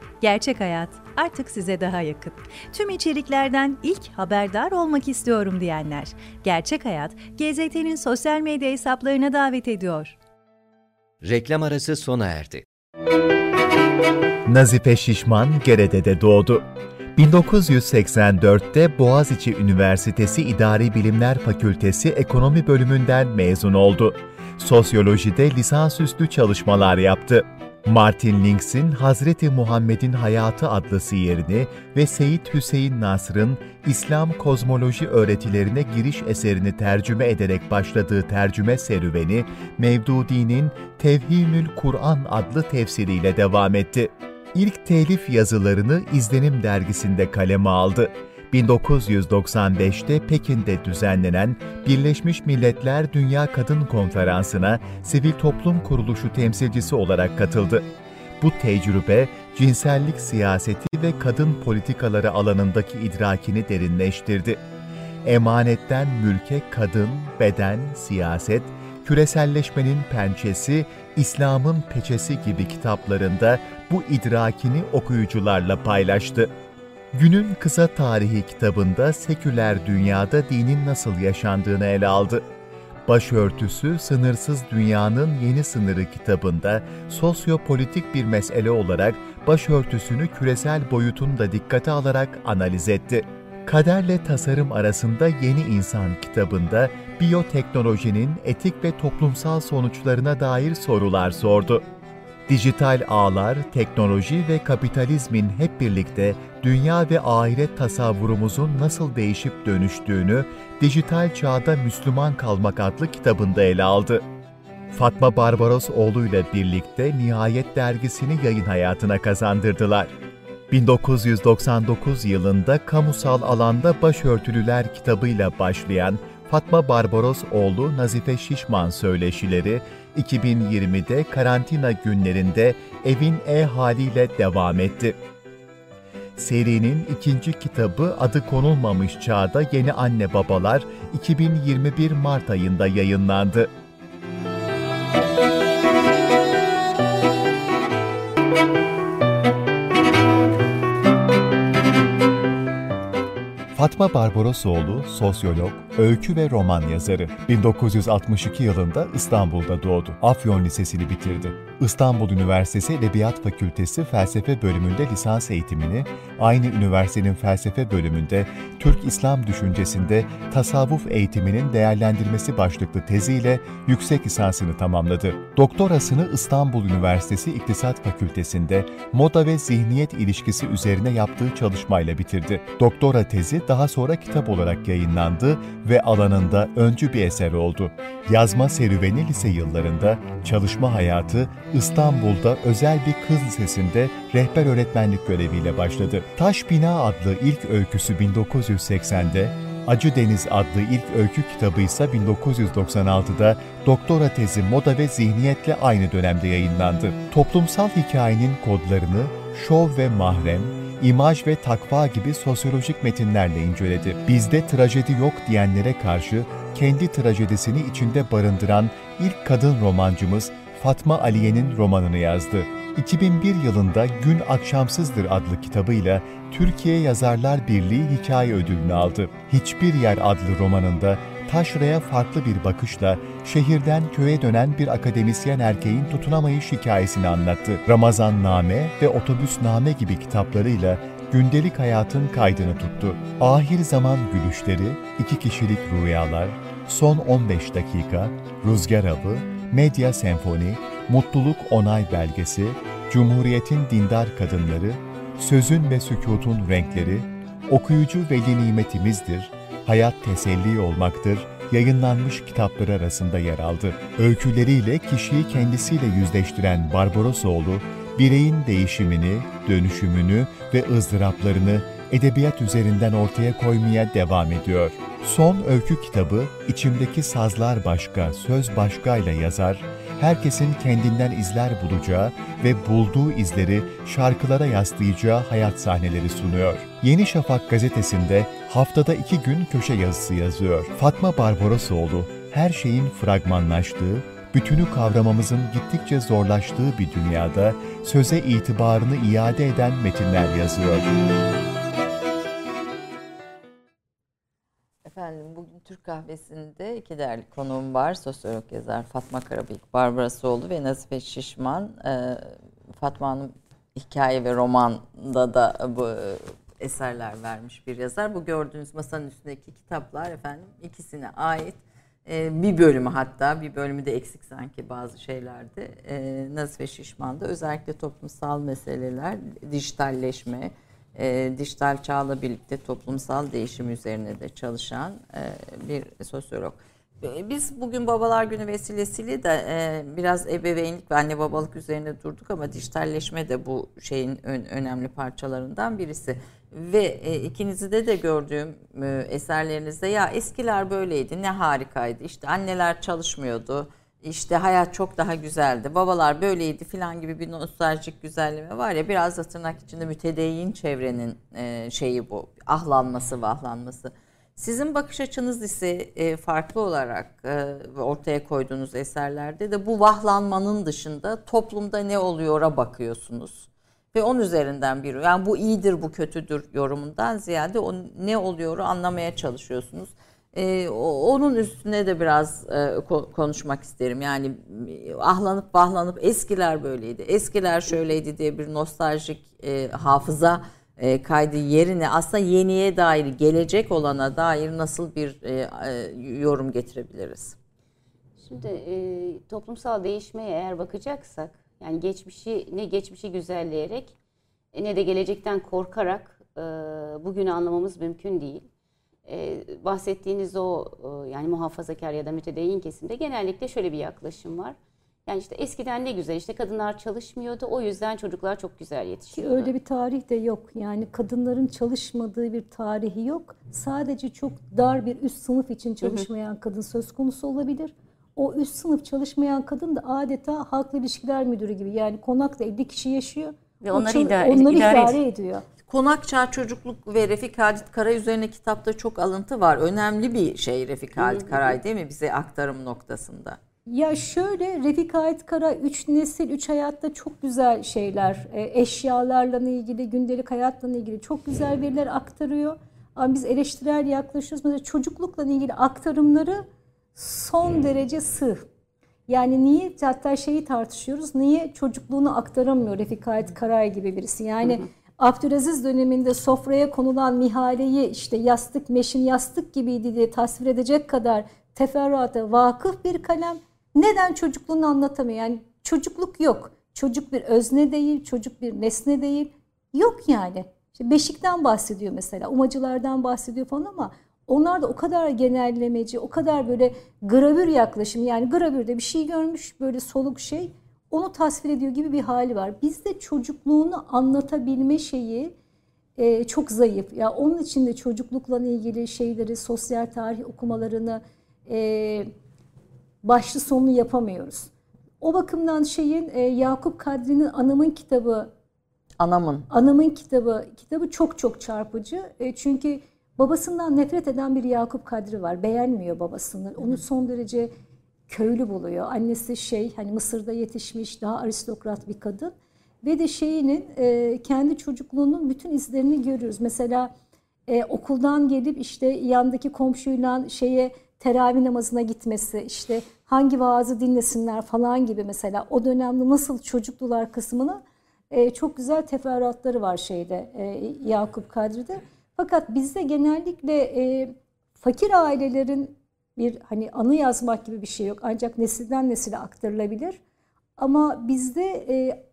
Speaker 5: Gerçek Hayat artık size daha yakın. Tüm içeriklerden ilk haberdar olmak istiyorum diyenler. Gerçek Hayat, GZT'nin sosyal medya hesaplarına davet ediyor.
Speaker 4: Reklam arası sona erdi.
Speaker 6: Nazife Şişman Gerede'de doğdu. 1984'te Boğaziçi Üniversitesi İdari Bilimler Fakültesi Ekonomi bölümünden mezun oldu. Sosyolojide lisansüstü çalışmalar yaptı. Martin Links'in Hazreti Muhammed'in Hayatı adlı siyerini ve Seyit Hüseyin Nasr'ın İslam kozmoloji öğretilerine giriş eserini tercüme ederek başladığı tercüme serüveni, Mevdudi'nin Tevhimül Kur'an adlı tefsiriyle devam etti. İlk telif yazılarını İzlenim dergisinde kaleme aldı. 1995'te Pekin'de düzenlenen Birleşmiş Milletler Dünya Kadın Konferansı'na sivil toplum kuruluşu temsilcisi olarak katıldı. Bu tecrübe, cinsellik siyaseti ve kadın politikaları alanındaki idrakini derinleştirdi. Emanetten Mülke Kadın, Beden, Siyaset, Küreselleşmenin Pençesi, İslam'ın Peçesi gibi kitaplarında bu idrakini okuyucularla paylaştı. Günün Kısa Tarihi kitabında seküler dünyada dinin nasıl yaşandığını ele aldı. Başörtüsü Sınırsız Dünyanın Yeni Sınırı kitabında sosyopolitik bir mesele olarak başörtüsünü küresel boyutunu da dikkate alarak analiz etti. Kaderle Tasarım Arasında Yeni İnsan kitabında biyoteknolojinin etik ve toplumsal sonuçlarına dair sorular sordu. Dijital ağlar, teknoloji ve kapitalizmin hep birlikte dünya ve ahiret tasavvurumuzun nasıl değişip dönüştüğünü Dijital Çağda Müslüman Kalmak adlı kitabında ele aldı. Fatma Barbaros oğluyla birlikte Nihayet dergisini yayın hayatına kazandırdılar. 1999 yılında kamusal alanda başörtülüler kitabıyla başlayan Fatma Barbaros oğlu Nazife Şişman söyleşileri 2020'de karantina günlerinde evin e-haliyle devam etti. Serinin ikinci kitabı adı konulmamış çağda yeni anne babalar 2021 Mart ayında yayınlandı. Fatma Barbarosoğlu, sosyolog, öykü ve roman yazarı. 1962 yılında İstanbul'da doğdu. Afyon Lisesi'ni bitirdi. İstanbul Üniversitesi Edebiyat Fakültesi Felsefe bölümünde lisans eğitimini, aynı üniversitenin felsefe bölümünde Türk İslam düşüncesinde tasavvuf eğitiminin değerlendirmesi başlıklı teziyle yüksek lisansını tamamladı. Doktorasını İstanbul Üniversitesi İktisat Fakültesi'nde moda ve zihniyet ilişkisi üzerine yaptığı çalışmayla bitirdi. Doktora tezi daha sonra kitap olarak yayınlandı ve alanında öncü bir eser oldu. Yazma serüveni lise yıllarında, çalışma hayatı İstanbul'da özel bir kız lisesinde rehber öğretmenlik göreviyle başladı. Taş Bina adlı ilk öyküsü 1980'de, Acı Deniz adlı ilk öykü kitabı ise 1996'da doktora tezi moda ve zihniyetle aynı dönemde yayınlandı. Toplumsal hikayenin kodlarını şov ve mahrem, imaj ve takva gibi sosyolojik metinlerle inceledi. Bizde trajedi yok diyenlere karşı kendi trajedisini içinde barındıran ilk kadın romancımız Fatma Aliye'nin romanını yazdı. 2001 yılında Gün Akşamsızdır adlı kitabıyla Türkiye Yazarlar Birliği Hikaye Ödülünü aldı. Hiçbir Yer adlı romanında taşraya farklı bir bakışla şehirden köye dönen bir akademisyen erkeğin tutunamayış hikayesini anlattı. Ramazan Name ve Otobüs Name gibi kitaplarıyla gündelik hayatın kaydını tuttu. Ahir Zaman Gülüşleri, İki Kişilik Rüyalar, Son 15 Dakika, Rüzgar Avı, Medya Senfoni, Mutluluk Onay Belgesi, Cumhuriyetin Dindar Kadınları, Sözün ve Sükutun Renkleri, Okuyucu Veli Nimetimizdir, Hayat Teselli Olmaktır, yayınlanmış kitaplar arasında yer aldı. Öyküleriyle kişiyi kendisiyle yüzleştiren Barbarosoğlu, bireyin değişimini, dönüşümünü ve ızdıraplarını edebiyat üzerinden ortaya koymaya devam ediyor. Son öykü kitabı İçimdeki Sazlar Başka, Söz Başka ile yazar, herkesin kendinden izler bulacağı ve bulduğu izleri şarkılara yaslayacağı hayat sahneleri sunuyor. Yeni Şafak gazetesinde haftada iki gün köşe yazısı yazıyor. Fatma Barbarosoğlu, her şeyin fragmanlaştığı, bütünü kavramamızın gittikçe zorlaştığı bir dünyada söze itibarını iade eden metinler yazıyor.
Speaker 1: Efendim bugün Türk kahvesinde iki değerli konuğum var. Sosyolog yazar Fatma Karabıyık, Barbara Soğlu ve Nazife Şişman. Ee, Fatma Hanım hikaye ve romanda da bu eserler vermiş bir yazar. Bu gördüğünüz masanın üstündeki kitaplar efendim ikisine ait. Ee, bir bölümü hatta bir bölümü de eksik sanki bazı şeylerde. Ee, Nazife Şişman'da özellikle toplumsal meseleler, dijitalleşme, e, dijital çağla birlikte toplumsal değişim üzerine de çalışan e, bir sosyolog. E, Biz bugün Babalar Günü vesilesiyle de e, biraz ebeveynlik ve anne babalık üzerine durduk ama dijitalleşme de bu şeyin ön- önemli parçalarından birisi. Ve e, ikinizde de gördüğüm e, eserlerinizde ya eskiler böyleydi ne harikaydı işte anneler çalışmıyordu işte hayat çok daha güzeldi babalar böyleydi filan gibi bir nostaljik güzelleme var ya biraz da tırnak içinde mütedeyyin çevrenin e, şeyi bu ahlanması vahlanması. Sizin bakış açınız ise e, farklı olarak e, ortaya koyduğunuz eserlerde de bu vahlanmanın dışında toplumda ne oluyor'a bakıyorsunuz. Ve onun üzerinden bir yani bu iyidir bu kötüdür yorumundan ziyade o ne oluyor'u anlamaya çalışıyorsunuz. E, o- onun üstüne de biraz e, ko- konuşmak isterim. Yani e, ahlanıp vahlanıp eskiler böyleydi, eskiler şöyleydi diye bir nostaljik e, hafıza e, kaydı yerine aslında yeniye dair, gelecek olana dair nasıl bir e, e, yorum getirebiliriz?
Speaker 3: Şimdi e, toplumsal değişmeye eğer bakacaksak yani geçmişi ne geçmişi güzelleyerek e, ne de gelecekten korkarak e, bugünü anlamamız mümkün değil. E, bahsettiğiniz o e, yani muhafazakar ya da mütedeyyin kesimde genellikle şöyle bir yaklaşım var. Yani işte eskiden ne güzel işte kadınlar çalışmıyordu o yüzden çocuklar çok güzel
Speaker 2: Ki
Speaker 3: yetişiyordu.
Speaker 2: öyle bir tarih de yok. Yani kadınların çalışmadığı bir tarihi yok. Sadece çok dar bir üst sınıf için çalışmayan kadın söz konusu olabilir. O üst sınıf çalışmayan kadın da adeta halkla ilişkiler müdürü gibi. Yani konakta 50 kişi yaşıyor.
Speaker 3: Ve onları
Speaker 2: çal-
Speaker 3: idare-
Speaker 2: onları
Speaker 3: idare
Speaker 2: idare ediyor.
Speaker 1: Konak Çağ Çocukluk ve Refik Halit Kara üzerine kitapta çok alıntı var. Önemli bir şey Refik Halit Karay değil mi bize aktarım noktasında?
Speaker 2: Ya şöyle Refik Ait Kara üç nesil, üç hayatta çok güzel şeyler, e, eşyalarla ilgili, gündelik hayatla ilgili çok güzel veriler aktarıyor. Ama biz eleştirel yaklaşıyoruz. Mesela çocuklukla ilgili aktarımları son derece sığ. Yani niye hatta şeyi tartışıyoruz. Niye çocukluğunu aktaramıyor Refik Ait Karay gibi birisi? Yani Abdülaziz döneminde sofraya konulan mihaleyi işte yastık meşin yastık gibiydi diye tasvir edecek kadar teferruata vakıf bir kalem neden çocukluğunu anlatamıyor? Yani çocukluk yok. Çocuk bir özne değil, çocuk bir nesne değil. Yok yani. İşte beşikten bahsediyor mesela, umacılardan bahsediyor falan ama onlar da o kadar genellemeci, o kadar böyle gravür yaklaşım. Yani gravürde bir şey görmüş, böyle soluk şey, onu tasvir ediyor gibi bir hali var. Bizde çocukluğunu anlatabilme şeyi e, çok zayıf. Ya onun için de çocuklukla ilgili şeyleri, sosyal tarih okumalarını e, başlı sonlu yapamıyoruz. O bakımdan şeyin e, Yakup Kadri'nin Anamın kitabı
Speaker 1: Anamın.
Speaker 2: Anamın kitabı kitabı çok çok çarpıcı. E, çünkü babasından nefret eden bir Yakup Kadri var. Beğenmiyor babasını. Onu son derece köylü buluyor. Annesi şey hani Mısır'da yetişmiş daha aristokrat bir kadın. Ve de şeyinin e, kendi çocukluğunun bütün izlerini görüyoruz. Mesela e, okuldan gelip işte yandaki komşuyla şeye teravih namazına gitmesi, işte hangi vaazı dinlesinler falan gibi mesela o dönemde nasıl çocuklular kısmını e, çok güzel teferruatları var şeyde e, Yakup Kadri'de. Fakat bizde genellikle e, fakir ailelerin bir hani anı yazmak gibi bir şey yok. Ancak nesilden nesile aktarılabilir. Ama bizde e,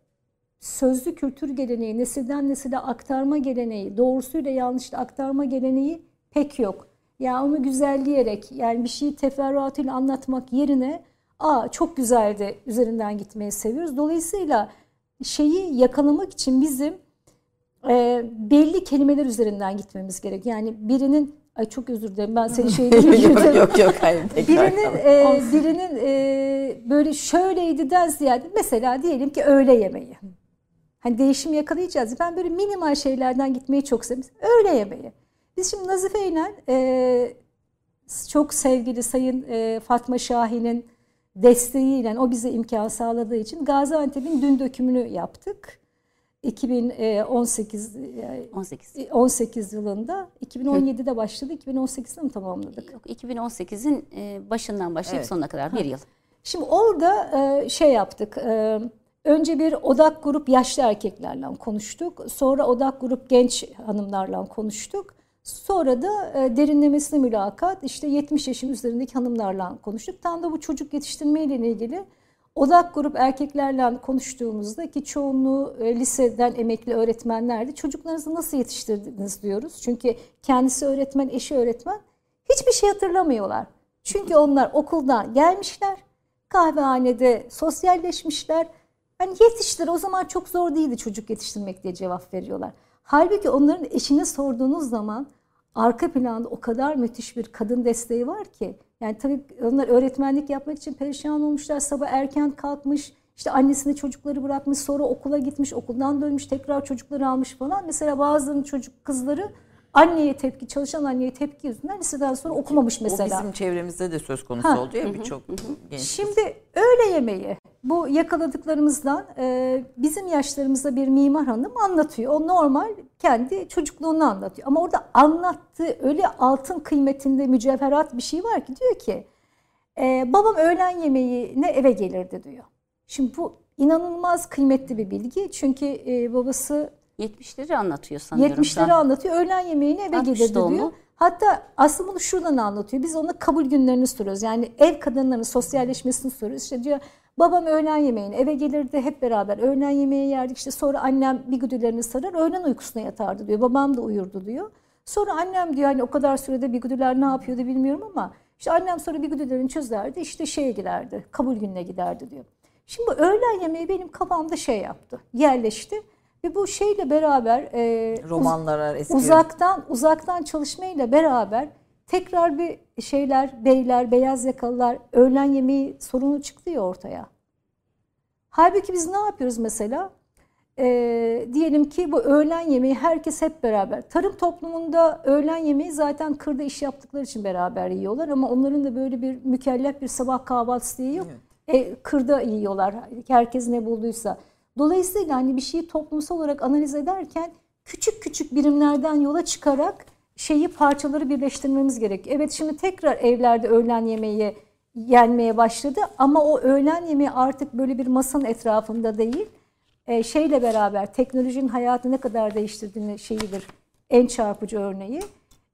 Speaker 2: sözlü kültür geleneği, nesilden nesile aktarma geleneği, doğrusuyla yanlışla aktarma geleneği pek yok. Yani onu güzelleyerek yani bir şeyi teferruatıyla anlatmak yerine aa çok güzeldi üzerinden gitmeyi seviyoruz. Dolayısıyla şeyi yakalamak için bizim e, belli kelimeler üzerinden gitmemiz gerek. Yani birinin ay çok özür dilerim ben seni şeyi
Speaker 1: yok yok yok hayır tekrar.
Speaker 2: birinin e, birinin e, böyle şöyleydi'den ziyade mesela diyelim ki öğle yemeği. Hani değişim yakalayacağız. Ben böyle minimal şeylerden gitmeyi çok seviyorum. Öğle yemeği. Biz şimdi Nazife ile e, çok sevgili Sayın e, Fatma Şahin'in desteğiyle o bize imkan sağladığı için Gaziantep'in dün dökümünü yaptık. 2018 e,
Speaker 3: 18.
Speaker 2: 18 yılında 2017'de başladı. 2018'de mi tamamladık?
Speaker 3: Yok 2018'in e, başından başlayıp
Speaker 1: Evet.
Speaker 3: sonuna kadar bir yıl.
Speaker 2: Şimdi orada e, şey yaptık. e, Önce bir odak grup yaşlı erkeklerle konuştuk. Sonra odak grup genç hanımlarla konuştuk. Sonra da derinlemesine mülakat işte 70 yaşın üzerindeki hanımlarla konuştuk. Tam da bu çocuk yetiştirme ile ilgili odak grup erkeklerle konuştuğumuzda ki çoğunluğu e, liseden emekli öğretmenlerdi. Çocuklarınızı nasıl yetiştirdiniz diyoruz. Çünkü kendisi öğretmen, eşi öğretmen. Hiçbir şey hatırlamıyorlar. Çünkü onlar okuldan gelmişler, kahvehanede sosyalleşmişler. Hani yetiştir o zaman çok zor değildi çocuk yetiştirmek diye cevap veriyorlar. Halbuki onların eşine sorduğunuz zaman arka planda o kadar müthiş bir kadın desteği var ki. Yani tabii onlar öğretmenlik yapmak için perişan olmuşlar. Sabah erken kalkmış, işte annesini çocukları bırakmış, sonra okula gitmiş, okuldan dönmüş, tekrar çocukları almış falan. Mesela bazılarının çocuk kızları anneye tepki, çalışan anneye tepki yüzünden liseden sonra okumamış mesela.
Speaker 1: O bizim çevremizde de söz konusu
Speaker 2: Ha.
Speaker 1: oldu ya birçok genç.
Speaker 2: Şimdi öğle yemeği bu yakaladıklarımızdan e, bizim yaşlarımızda bir mimar hanım anlatıyor. O normal kendi çocukluğunu anlatıyor. Ama orada anlattığı öyle altın kıymetinde mücevherat bir şey var ki diyor ki e, babam öğlen yemeğine eve gelirdi diyor. Şimdi bu inanılmaz kıymetli bir bilgi. Çünkü e, babası
Speaker 3: 70'leri anlatıyor sanıyorum.
Speaker 2: 70'leri anlatıyor. Öğlen yemeğine eve
Speaker 3: 60
Speaker 2: gelirdi diyor. Hatta aslında bunu şuradan anlatıyor. Biz ona kabul günlerini soruyoruz. Yani ev kadınlarının sosyalleşmesini soruyoruz. İşte diyor babam öğlen yemeğine eve gelirdi. Hep beraber öğlen yemeği yerdik. İşte sonra annem bir güdülerini sarar. Öğlen uykusuna yatardı diyor. Babam da uyurdu diyor. Sonra annem diyor hani o kadar sürede bir güdüler ne yapıyordu bilmiyorum ama işte annem sonra bir güdülerini çözerdi. İşte şeye giderdi. Kabul gününe giderdi diyor. Şimdi bu öğlen yemeği benim kafamda şey yaptı. Yerleşti. Ve bu şeyle beraber e, uz-
Speaker 1: Romanlar eski.
Speaker 2: uzaktan uzaktan çalışmayla beraber tekrar bir şeyler beyler beyaz yakalılar öğlen yemeği sorunu çıktı ya ortaya. Halbuki biz ne yapıyoruz mesela? Ee, diyelim ki bu öğlen yemeği herkes hep beraber. Tarım toplumunda öğlen yemeği zaten kırda iş yaptıkları için beraber yiyorlar ama onların da böyle bir mükellef bir sabah kahvaltısı diye yok. E, kırda yiyorlar. Herkes ne bulduysa. Dolayısıyla hani bir şeyi toplumsal olarak analiz ederken küçük küçük birimlerden yola çıkarak şeyi parçaları birleştirmemiz gerek. Evet şimdi tekrar evlerde öğlen yemeği yenmeye başladı ama o öğlen yemeği artık böyle bir masanın etrafında değil e, şeyle beraber teknolojinin hayatı ne kadar değiştirdiğini şeyidir en çarpıcı örneği.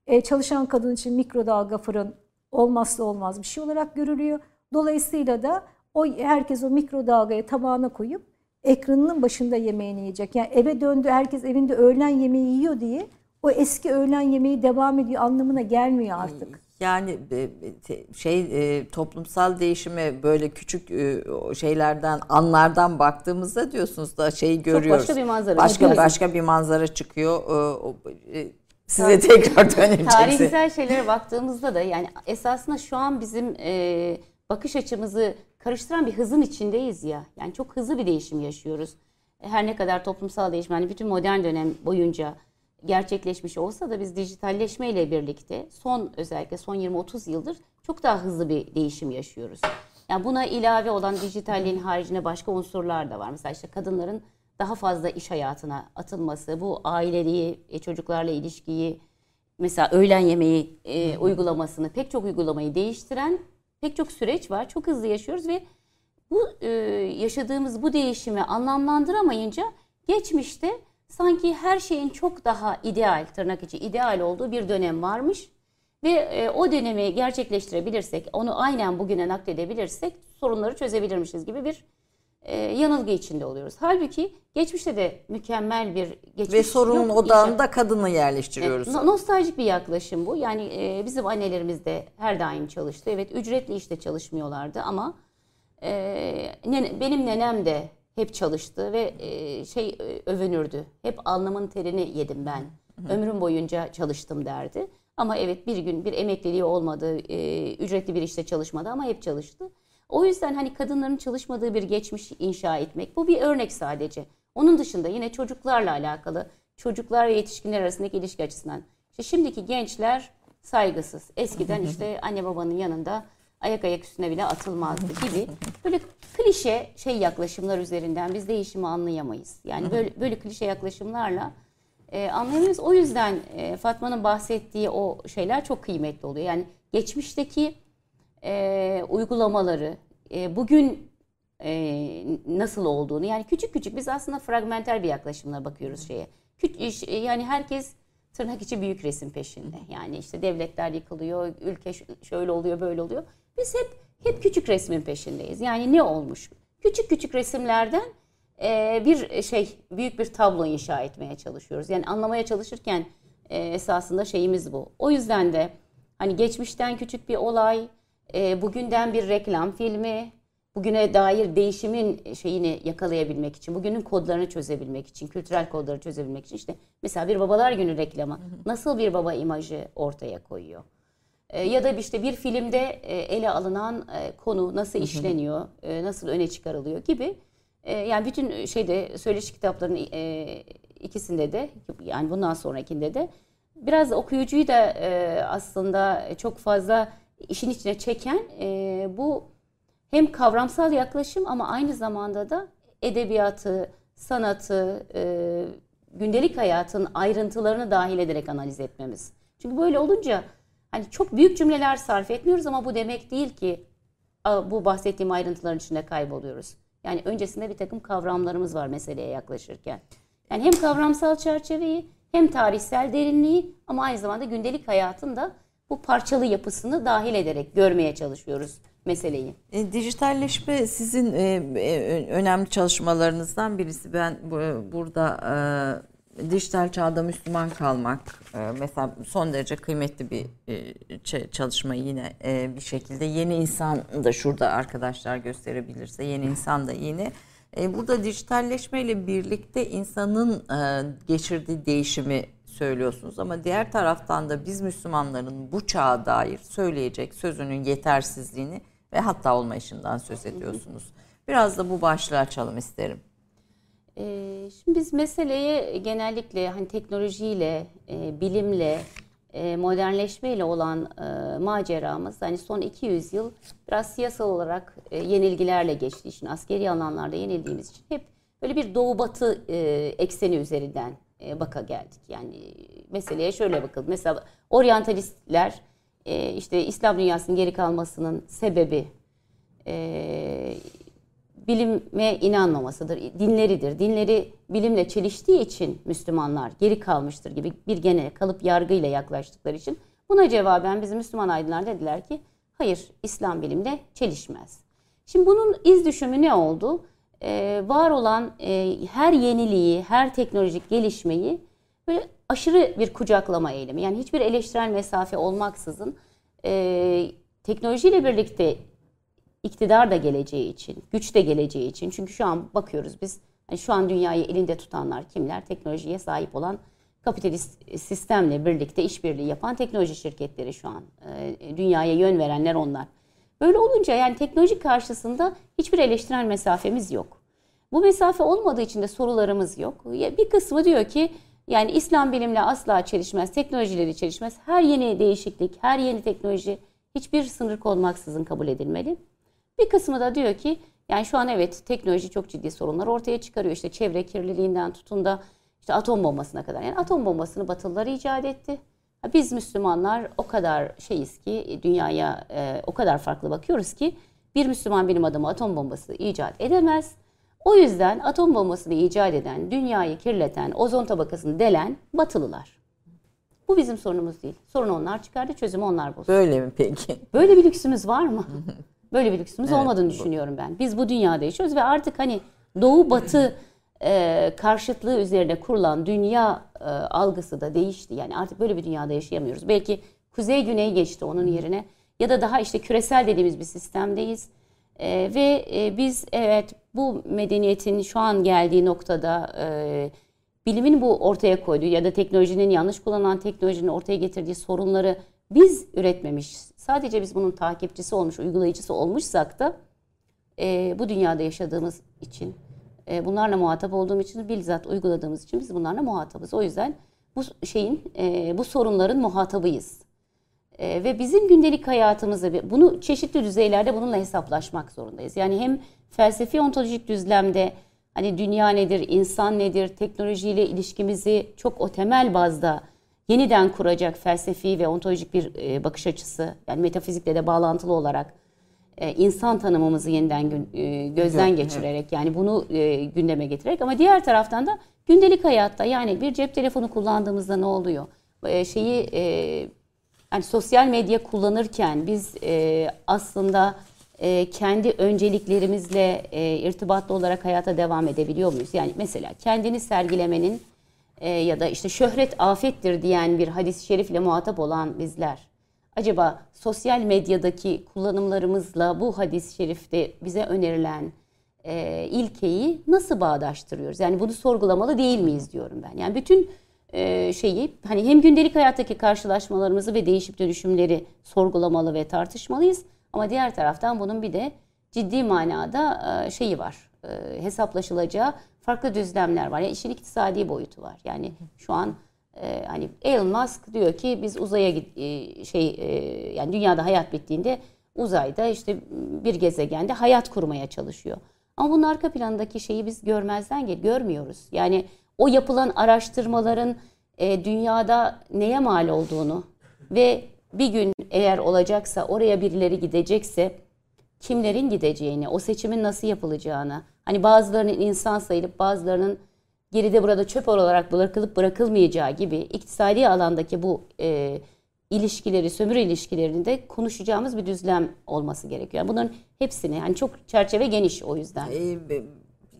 Speaker 2: E, çalışan kadın için mikrodalga fırın olmazsa olmaz bir şey olarak görülüyor. Dolayısıyla da o herkes o mikrodalgaya tabağına koyup ekranının başında yemeğini yiyecek. Yani eve döndü herkes evinde öğlen yemeği yiyor diye o eski öğlen yemeği devam ediyor anlamına gelmiyor artık.
Speaker 1: Yani e, şey e, toplumsal değişime böyle küçük e, şeylerden anlardan baktığımızda diyorsunuz da şeyi görüyoruz.
Speaker 3: başka bir manzara
Speaker 1: Başka
Speaker 3: çıkıyor.
Speaker 1: başka bir manzara çıkıyor. E, o- e, Size tekrar döneceksin.
Speaker 3: Tarihsel şeylere baktığımızda da yani esasında şu an bizim bakış açımızı karıştıran bir hızın içindeyiz ya. Yani çok hızlı bir değişim yaşıyoruz. Her ne kadar toplumsal değişim yani bütün modern dönem boyunca gerçekleşmiş olsa da biz dijitalleşme ile birlikte son özellikle son 20-30 yıldır çok daha hızlı bir değişim yaşıyoruz. Yani buna ilave olan dijitalliğin haricinde başka unsurlar da var. Mesela işte kadınların daha fazla iş hayatına atılması, bu aileliği, e, çocuklarla ilişkiyi, mesela öğlen yemeği e, uygulamasını, pek çok uygulamayı değiştiren pek çok süreç var. Çok hızlı yaşıyoruz ve bu e, yaşadığımız bu değişimi anlamlandıramayınca geçmişte sanki her şeyin çok daha ideal, tırnak içi ideal olduğu bir dönem varmış. Ve e, o dönemi gerçekleştirebilirsek, onu aynen bugüne nakledebilirsek sorunları çözebilirmişiz gibi bir e, yanılgı içinde oluyoruz. Halbuki geçmişte de mükemmel bir geçmiş
Speaker 1: Ve sorunun
Speaker 3: yok.
Speaker 1: odağında kadını yerleştiriyoruz.
Speaker 3: No- Nostaljik bir yaklaşım bu. Yani e, bizim annelerimiz de her daim çalıştı. Evet ücretli işte çalışmıyorlardı ama e, nene- benim nenem de hep çalıştı ve e, şey e, övünürdü. Hep alnımın terini yedim ben. Ömrüm boyunca çalıştım derdi. Ama evet bir gün bir emekliliği olmadı, e, ücretli bir işte çalışmadı ama hep çalıştı. O yüzden hani kadınların çalışmadığı bir geçmiş inşa etmek bu bir örnek sadece. Onun dışında yine çocuklarla alakalı çocuklar ve yetişkinler arasındaki ilişki açısından. İşte şimdiki gençler saygısız. Eskiden işte anne babanın yanında ayak ayak üstüne bile atılmazdı gibi böyle klişe şey yaklaşımlar üzerinden biz değişimi anlayamayız. Yani böyle böyle klişe yaklaşımlarla e, anlayamayız. O yüzden e, Fatma'nın bahsettiği o şeyler çok kıymetli oluyor. Yani geçmişteki e, uygulamaları e, bugün e, nasıl olduğunu yani küçük küçük biz aslında fragmenter bir yaklaşımla bakıyoruz şeye. Küç, e, yani herkes tırnak içi büyük resim peşinde. Yani işte devletler yıkılıyor, ülke şöyle oluyor, böyle oluyor. Biz hep hep küçük resmin peşindeyiz. Yani ne olmuş? Küçük küçük resimlerden e, bir şey büyük bir tablo inşa etmeye çalışıyoruz. Yani anlamaya çalışırken e, esasında şeyimiz bu. O yüzden de hani geçmişten küçük bir olay, e, bugünden bir reklam filmi, bugüne dair değişimin şeyini yakalayabilmek için, bugünün kodlarını çözebilmek için, kültürel kodları çözebilmek için işte mesela bir babalar günü reklamı nasıl bir baba imajı ortaya koyuyor? E, ya da işte bir filmde e, ele alınan e, konu nasıl işleniyor, e, nasıl öne çıkarılıyor gibi. E, yani bütün şeyde söyleşi kitaplarının e, ikisinde de yani bundan sonrakinde de biraz okuyucuyu da e, aslında çok fazla işin içine çeken e, bu hem kavramsal yaklaşım ama aynı zamanda da edebiyatı, sanatı, e, gündelik hayatın ayrıntılarını dahil ederek analiz etmemiz. Çünkü böyle olunca hani çok büyük cümleler sarf etmiyoruz ama bu demek değil ki bu bahsettiğim ayrıntıların içinde kayboluyoruz. Yani öncesinde bir takım kavramlarımız var meseleye yaklaşırken. Yani hem kavramsal çerçeveyi hem tarihsel derinliği ama aynı zamanda gündelik hayatın da bu parçalı yapısını dahil ederek görmeye çalışıyoruz meseleyi.
Speaker 1: E, dijitalleşme sizin e, e, önemli çalışmalarınızdan birisi. Ben bu- burada e, dijital çağda Müslüman kalmak e, mesela son derece kıymetli bir e, çalışma yine e, bir şekilde yeni insan da şurada arkadaşlar gösterebilirse yeni insan da yine e, burada dijitalleşmeyle birlikte insanın e, geçirdiği değişimi söylüyorsunuz ama diğer taraftan da biz Müslümanların bu çağa dair söyleyecek sözünün yetersizliğini ve hatta olmayışından söz ediyorsunuz. Biraz da bu başlığı açalım isterim.
Speaker 3: Ee, Şimdi biz meseleye genellikle hani teknolojiyle, e, bilimle, e, modernleşmeyle olan e, maceramız hani son 200 yıl biraz siyasal olarak yenilgilerle geçti. İşin askeri alanlarda yenildiğimiz için hep böyle bir doğu batı e, ekseni üzerinden baka geldik. Yani meseleye şöyle bakalım. Mesela oryantalistler e, işte İslam dünyasının geri kalmasının sebebi e, bilime inanmamasıdır, dinleridir. Dinleri bilimle çeliştiği için Müslümanlar geri kalmıştır gibi bir gene kalıp yargıyla yaklaştıkları için buna cevaben bizim Müslüman aydınlar dediler ki hayır İslam bilimle çelişmez. Şimdi bunun iz düşümü ne oldu? Ee, var olan e, her yeniliği, her teknolojik gelişmeyi böyle aşırı bir kucaklama eylemi. Yani hiçbir eleştirel mesafe olmaksızın e, teknolojiyle birlikte iktidar da geleceği için, güç de geleceği için. Çünkü şu an bakıyoruz biz hani şu an dünyayı elinde tutanlar kimler? Teknolojiye sahip olan kapitalist sistemle birlikte işbirliği yapan teknoloji şirketleri şu an. Ee, dünyaya yön verenler onlar. Böyle olunca yani teknoloji karşısında hiçbir eleştirel mesafemiz yok. Bu mesafe olmadığı için de sorularımız yok. Bir kısmı diyor ki yani İslam bilimle asla çelişmez, teknolojileri çelişmez. Her yeni değişiklik, her yeni teknoloji hiçbir sınır konmaksızın kabul edilmeli. Bir kısmı da diyor ki yani şu an evet teknoloji çok ciddi sorunlar ortaya çıkarıyor. İşte çevre kirliliğinden tutun da işte atom bombasına kadar. Yani atom bombasını Batılılar icat etti. Biz Müslümanlar o kadar şeyiz ki dünyaya e, o kadar farklı bakıyoruz ki bir Müslüman bilim adamı atom bombası icat edemez. O yüzden atom bombasını icat eden, dünyayı kirleten, ozon tabakasını delen Batılılar. Bu bizim sorunumuz değil. Sorun onlar çıkardı, çözümü onlar bulsun.
Speaker 1: Böyle mi peki?
Speaker 3: Böyle bir lüksümüz var mı? Böyle bir lüksümüz olmadığını düşünüyorum ben. Biz bu dünyada yaşıyoruz ve artık hani doğu batı e, karşıtlığı üzerine kurulan dünya e, algısı da değişti. Yani artık böyle bir dünyada yaşayamıyoruz. Belki kuzey güney geçti onun yerine ya da daha işte küresel dediğimiz bir sistemdeyiz. E, ve biz evet bu medeniyetin şu an geldiği noktada bilimin bu ortaya koyduğu ya da teknolojinin yanlış kullanılan teknolojinin ortaya getirdiği sorunları biz üretmemiş. Sadece biz bunun takipçisi olmuş, uygulayıcısı olmuşsak da e, bu dünyada yaşadığımız için, e, bunlarla muhatap olduğum için, bizzat uyguladığımız için biz bunlarla muhatabız. O yüzden bu şeyin, e, bu sorunların muhatabıyız. E, ve bizim gündelik hayatımızı bunu çeşitli düzeylerde bununla hesaplaşmak zorundayız. Yani hem felsefi ontolojik düzlemde hani dünya nedir, insan nedir, teknolojiyle ilişkimizi çok o temel bazda yeniden kuracak felsefi ve ontolojik bir e, bakış açısı yani metafizikle de bağlantılı olarak insan tanımımızı yeniden e, gözden geçirerek yani bunu e, gündeme getirerek ama diğer taraftan da gündelik hayatta yani bir cep telefonu kullandığımızda ne oluyor? E, şeyi e, yani sosyal medya kullanırken biz e, aslında e, kendi önceliklerimizle e, irtibatlı olarak hayata devam edebiliyor muyuz? Yani mesela kendini sergilemenin e, ya da işte şöhret afettir diyen bir hadis-i şerifle muhatap olan bizler acaba sosyal medyadaki kullanımlarımızla bu hadis-i şerifte bize önerilen e, ilkeyi nasıl bağdaştırıyoruz? Yani bunu sorgulamalı değil miyiz diyorum ben. Yani bütün e, şeyi hani hem gündelik hayattaki karşılaşmalarımızı ve değişip dönüşümleri sorgulamalı ve tartışmalıyız. Ama diğer taraftan bunun bir de ciddi manada e, şeyi var. E, hesaplaşılacağı farklı düzlemler var. Yani işin iktisadi boyutu var. Yani şu an e, hani Elon Musk diyor ki biz uzaya e, şey e, yani dünyada hayat bittiğinde uzayda işte bir gezegende hayat kurmaya çalışıyor. Ama bunun arka plandaki şeyi biz görmezden gel görmüyoruz. Yani o yapılan araştırmaların e, dünyada neye mal olduğunu ve bir gün eğer olacaksa oraya birileri gidecekse kimlerin gideceğini, o seçimin nasıl yapılacağını, hani bazılarının insan sayılıp bazılarının geride burada çöp olarak bırakılıp bırakılmayacağı gibi iktisadi alandaki bu e, ilişkileri, sömürü ilişkilerini de konuşacağımız bir düzlem olması gerekiyor. Yani bunların hepsini yani çok çerçeve geniş o yüzden.
Speaker 1: E,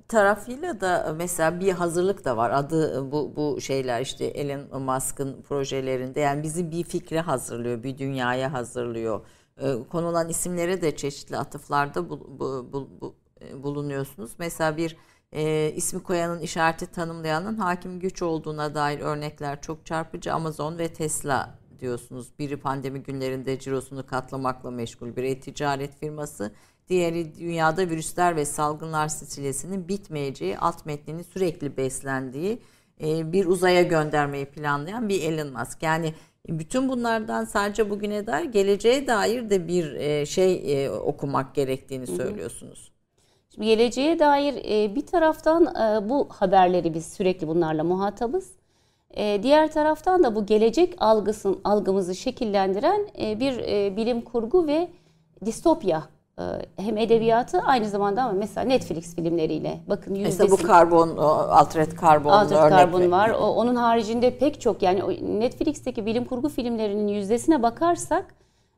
Speaker 1: tarafıyla da mesela bir hazırlık da var. Adı bu bu şeyler işte Elon Musk'ın projelerinde yani bizi bir fikre hazırlıyor, bir dünyaya hazırlıyor. E, konulan isimlere de çeşitli atıflarda bu, bu, bu, bu, e, bulunuyorsunuz. Mesela bir e, ismi koyanın işareti tanımlayanın hakim güç olduğuna dair örnekler çok çarpıcı. Amazon ve Tesla diyorsunuz. Biri pandemi günlerinde cirosunu katlamakla meşgul bir e-ticaret firması. Diğeri dünyada virüsler ve salgınlar silsilesinin bitmeyeceği, alt metnini sürekli beslendiği e, bir uzaya göndermeyi planlayan bir Elon Musk. Yani bütün bunlardan sadece bugüne dair geleceğe dair de bir e, şey e, okumak gerektiğini söylüyorsunuz.
Speaker 3: Şimdi geleceğe dair bir taraftan bu haberleri biz sürekli bunlarla muhatabız. Diğer taraftan da bu gelecek algısın algımızı şekillendiren bir bilim kurgu ve distopya hem edebiyatı aynı zamanda ama mesela Netflix filmleriyle bakın
Speaker 1: yüzdesi. Mesela bu karbon, Altered Carbon
Speaker 3: Altered Carbon var. O, onun haricinde pek çok yani Netflix'teki bilim kurgu filmlerinin yüzdesine bakarsak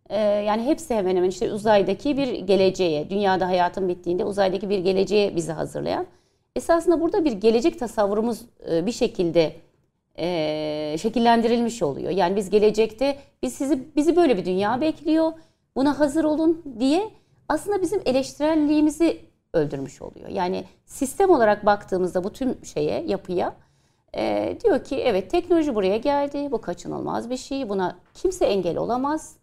Speaker 3: e, yani hepsi hemen hemen işte uzaydaki bir geleceğe, dünyada hayatın bittiğinde uzaydaki bir geleceğe bizi hazırlayan. Esasında burada bir gelecek tasavvurumuz e, bir şekilde e, şekillendirilmiş oluyor. Yani biz gelecekte biz sizi bizi böyle bir dünya bekliyor. Buna hazır olun diye aslında bizim eleştirelliğimizi öldürmüş oluyor. Yani sistem olarak baktığımızda bu tüm şeye, yapıya e, diyor ki evet teknoloji buraya geldi, bu kaçınılmaz bir şey, buna kimse engel olamaz.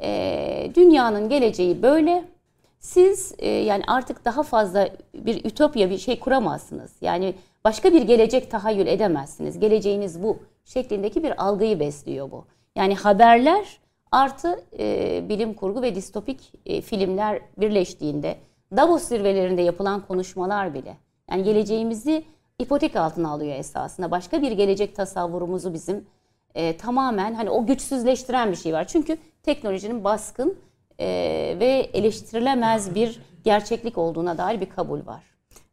Speaker 3: E, dünyanın geleceği böyle. Siz e, yani artık daha fazla bir ütopya bir şey kuramazsınız. Yani başka bir gelecek tahayyül edemezsiniz. Geleceğiniz bu şeklindeki bir algıyı besliyor bu. Yani haberler artı e, bilim kurgu ve distopik e, filmler birleştiğinde Davos zirvelerinde yapılan konuşmalar bile yani geleceğimizi ipotek altına alıyor esasında. Başka bir gelecek tasavvurumuzu bizim e, tamamen hani o güçsüzleştiren bir şey var. Çünkü teknolojinin baskın e, ve eleştirilemez bir gerçeklik olduğuna dair bir kabul var.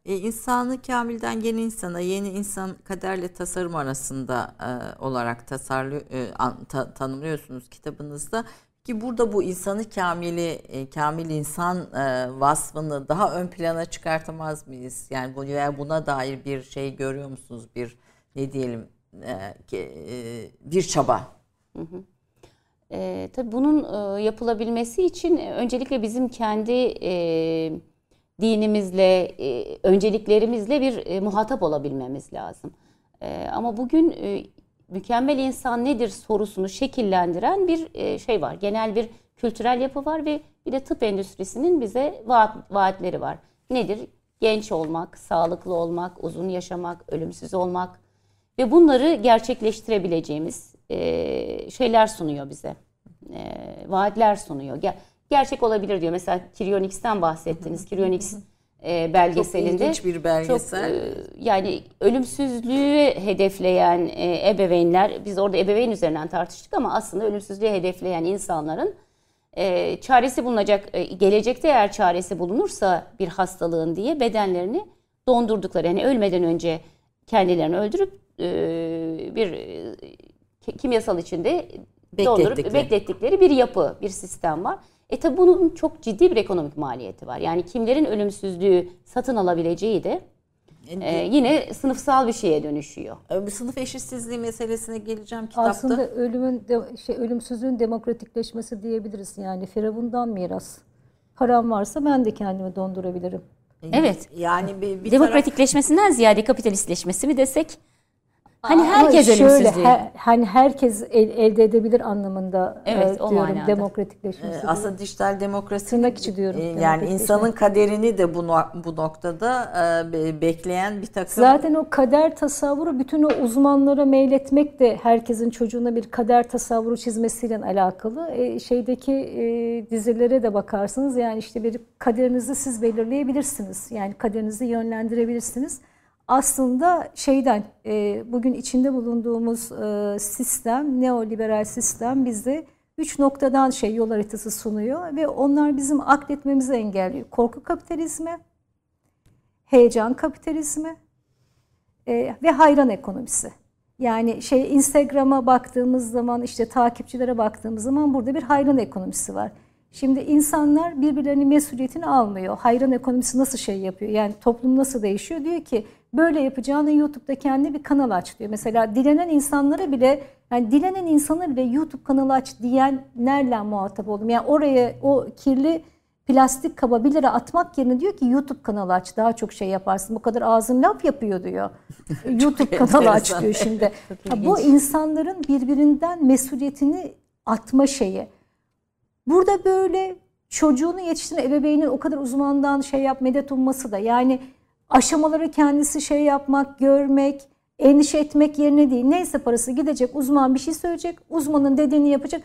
Speaker 1: E, insanı kamilden yeni insana, yeni insan kaderle tasarım arasında e, olarak tasarlı e, an, ta, tanımlıyorsunuz kitabınızda. Ki burada bu insanı kamili, e, kamil insan e, vasfını daha ön plana çıkartamaz mıyız? Yani bu buna dair bir şey görüyor musunuz? Bir ne diyelim e, e, bir çaba. Hı hı.
Speaker 3: E, tabii bunun e, yapılabilmesi için öncelikle bizim kendi e, dinimizle, e, önceliklerimizle bir e, muhatap olabilmemiz lazım. E, ama bugün mükemmel insan nedir sorusunu şekillendiren bir şey var. Genel bir kültürel yapı var ve bir de tıp endüstrisinin bize vaat, vaatleri var. Nedir? Genç olmak, sağlıklı olmak, uzun yaşamak, ölümsüz olmak ve bunları gerçekleştirebileceğimiz şeyler sunuyor bize. vaatler sunuyor. gerçek olabilir diyor. Mesela Kiryonix'ten bahsettiniz. Kiryonix e, belgeselinde.
Speaker 1: Çok bir belgesel.
Speaker 3: Çok, e, yani ölümsüzlüğü hedefleyen e, ebeveynler, biz orada ebeveyn üzerinden tartıştık ama aslında ölümsüzlüğü hedefleyen insanların e, çaresi bulunacak, e, gelecekte eğer çaresi bulunursa bir hastalığın diye bedenlerini dondurdukları. Yani ölmeden önce kendilerini öldürüp e, bir e, kimyasal içinde dondurup beklettikleri bir yapı, bir sistem var. E tabi bunun çok ciddi bir ekonomik maliyeti var. Yani kimlerin ölümsüzlüğü satın alabileceği de e, yine sınıfsal bir şeye dönüşüyor.
Speaker 1: E, bir sınıf eşitsizliği meselesine geleceğim kitapta.
Speaker 2: Aslında ölümün de, şey ölümsüzlüğün demokratikleşmesi diyebiliriz yani Firavundan miras. Param varsa ben de kendimi dondurabilirim.
Speaker 3: Evet.
Speaker 1: Yani bir, bir
Speaker 3: demokratikleşmesinden taraf... ziyade kapitalistleşmesi mi desek? Hani herkes Ama şöyle. He,
Speaker 2: hani herkes el, elde edebilir anlamında
Speaker 3: evet,
Speaker 2: e, diyorum demokratikleşmesi.
Speaker 1: Ee, aslında dijital demokrasi
Speaker 2: tırnak içi diyorum. E,
Speaker 1: yani insanın kaderini de bu bu noktada e, bekleyen bir takım.
Speaker 2: Zaten o kader tasavvuru bütün o uzmanlara meyletmek de herkesin çocuğuna bir kader tasavvuru çizmesiyle alakalı. E, şeydeki e, dizilere de bakarsanız yani işte bir kaderinizi siz belirleyebilirsiniz. Yani kaderinizi yönlendirebilirsiniz aslında şeyden e, bugün içinde bulunduğumuz e, sistem, neoliberal sistem bize üç noktadan şey yol haritası sunuyor ve onlar bizim akletmemizi engelliyor. Korku kapitalizmi, heyecan kapitalizmi e, ve hayran ekonomisi. Yani şey Instagram'a baktığımız zaman işte takipçilere baktığımız zaman burada bir hayran ekonomisi var. Şimdi insanlar birbirlerinin mesuliyetini almıyor. Hayran ekonomisi nasıl şey yapıyor? Yani toplum nasıl değişiyor? Diyor ki böyle yapacağını YouTube'da kendi bir kanal aç diyor. Mesela dilenen insanlara bile yani dilenen insana bile YouTube kanalı aç diyenlerle muhatap oldum. Yani oraya o kirli plastik kaba 1 lira atmak yerine diyor ki YouTube kanalı aç daha çok şey yaparsın. Bu kadar ağzın laf yapıyor diyor. YouTube kanalı aç diyor şimdi. Ha, bu insanların birbirinden mesuliyetini atma şeyi. Burada böyle çocuğunu yetiştiren ebeveynin o kadar uzmandan şey yap medet umması da yani aşamaları kendisi şey yapmak, görmek, endişe etmek yerine değil. Neyse parası gidecek uzman bir şey söyleyecek, uzmanın dediğini yapacak.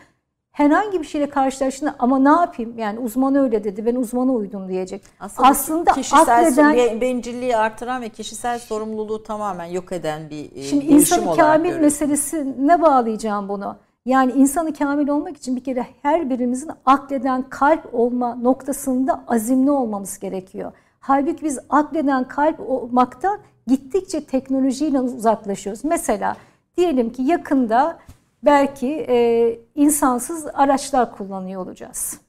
Speaker 2: Herhangi bir şeyle karşılaştığında ama ne yapayım yani uzman öyle dedi ben uzmana uydum diyecek. Aslında, Aslında
Speaker 1: kişisel akleden, bencilliği artıran ve kişisel sorumluluğu tamamen yok eden bir e,
Speaker 2: Şimdi insanı kamil meselesi ne bağlayacağım bunu? Yani insanı kamil olmak için bir kere her birimizin akleden kalp olma noktasında azimli olmamız gerekiyor. Halbuki biz akleden kalp olmaktan gittikçe teknolojiyle uzaklaşıyoruz. Mesela diyelim ki yakında belki e, insansız araçlar kullanıyor olacağız.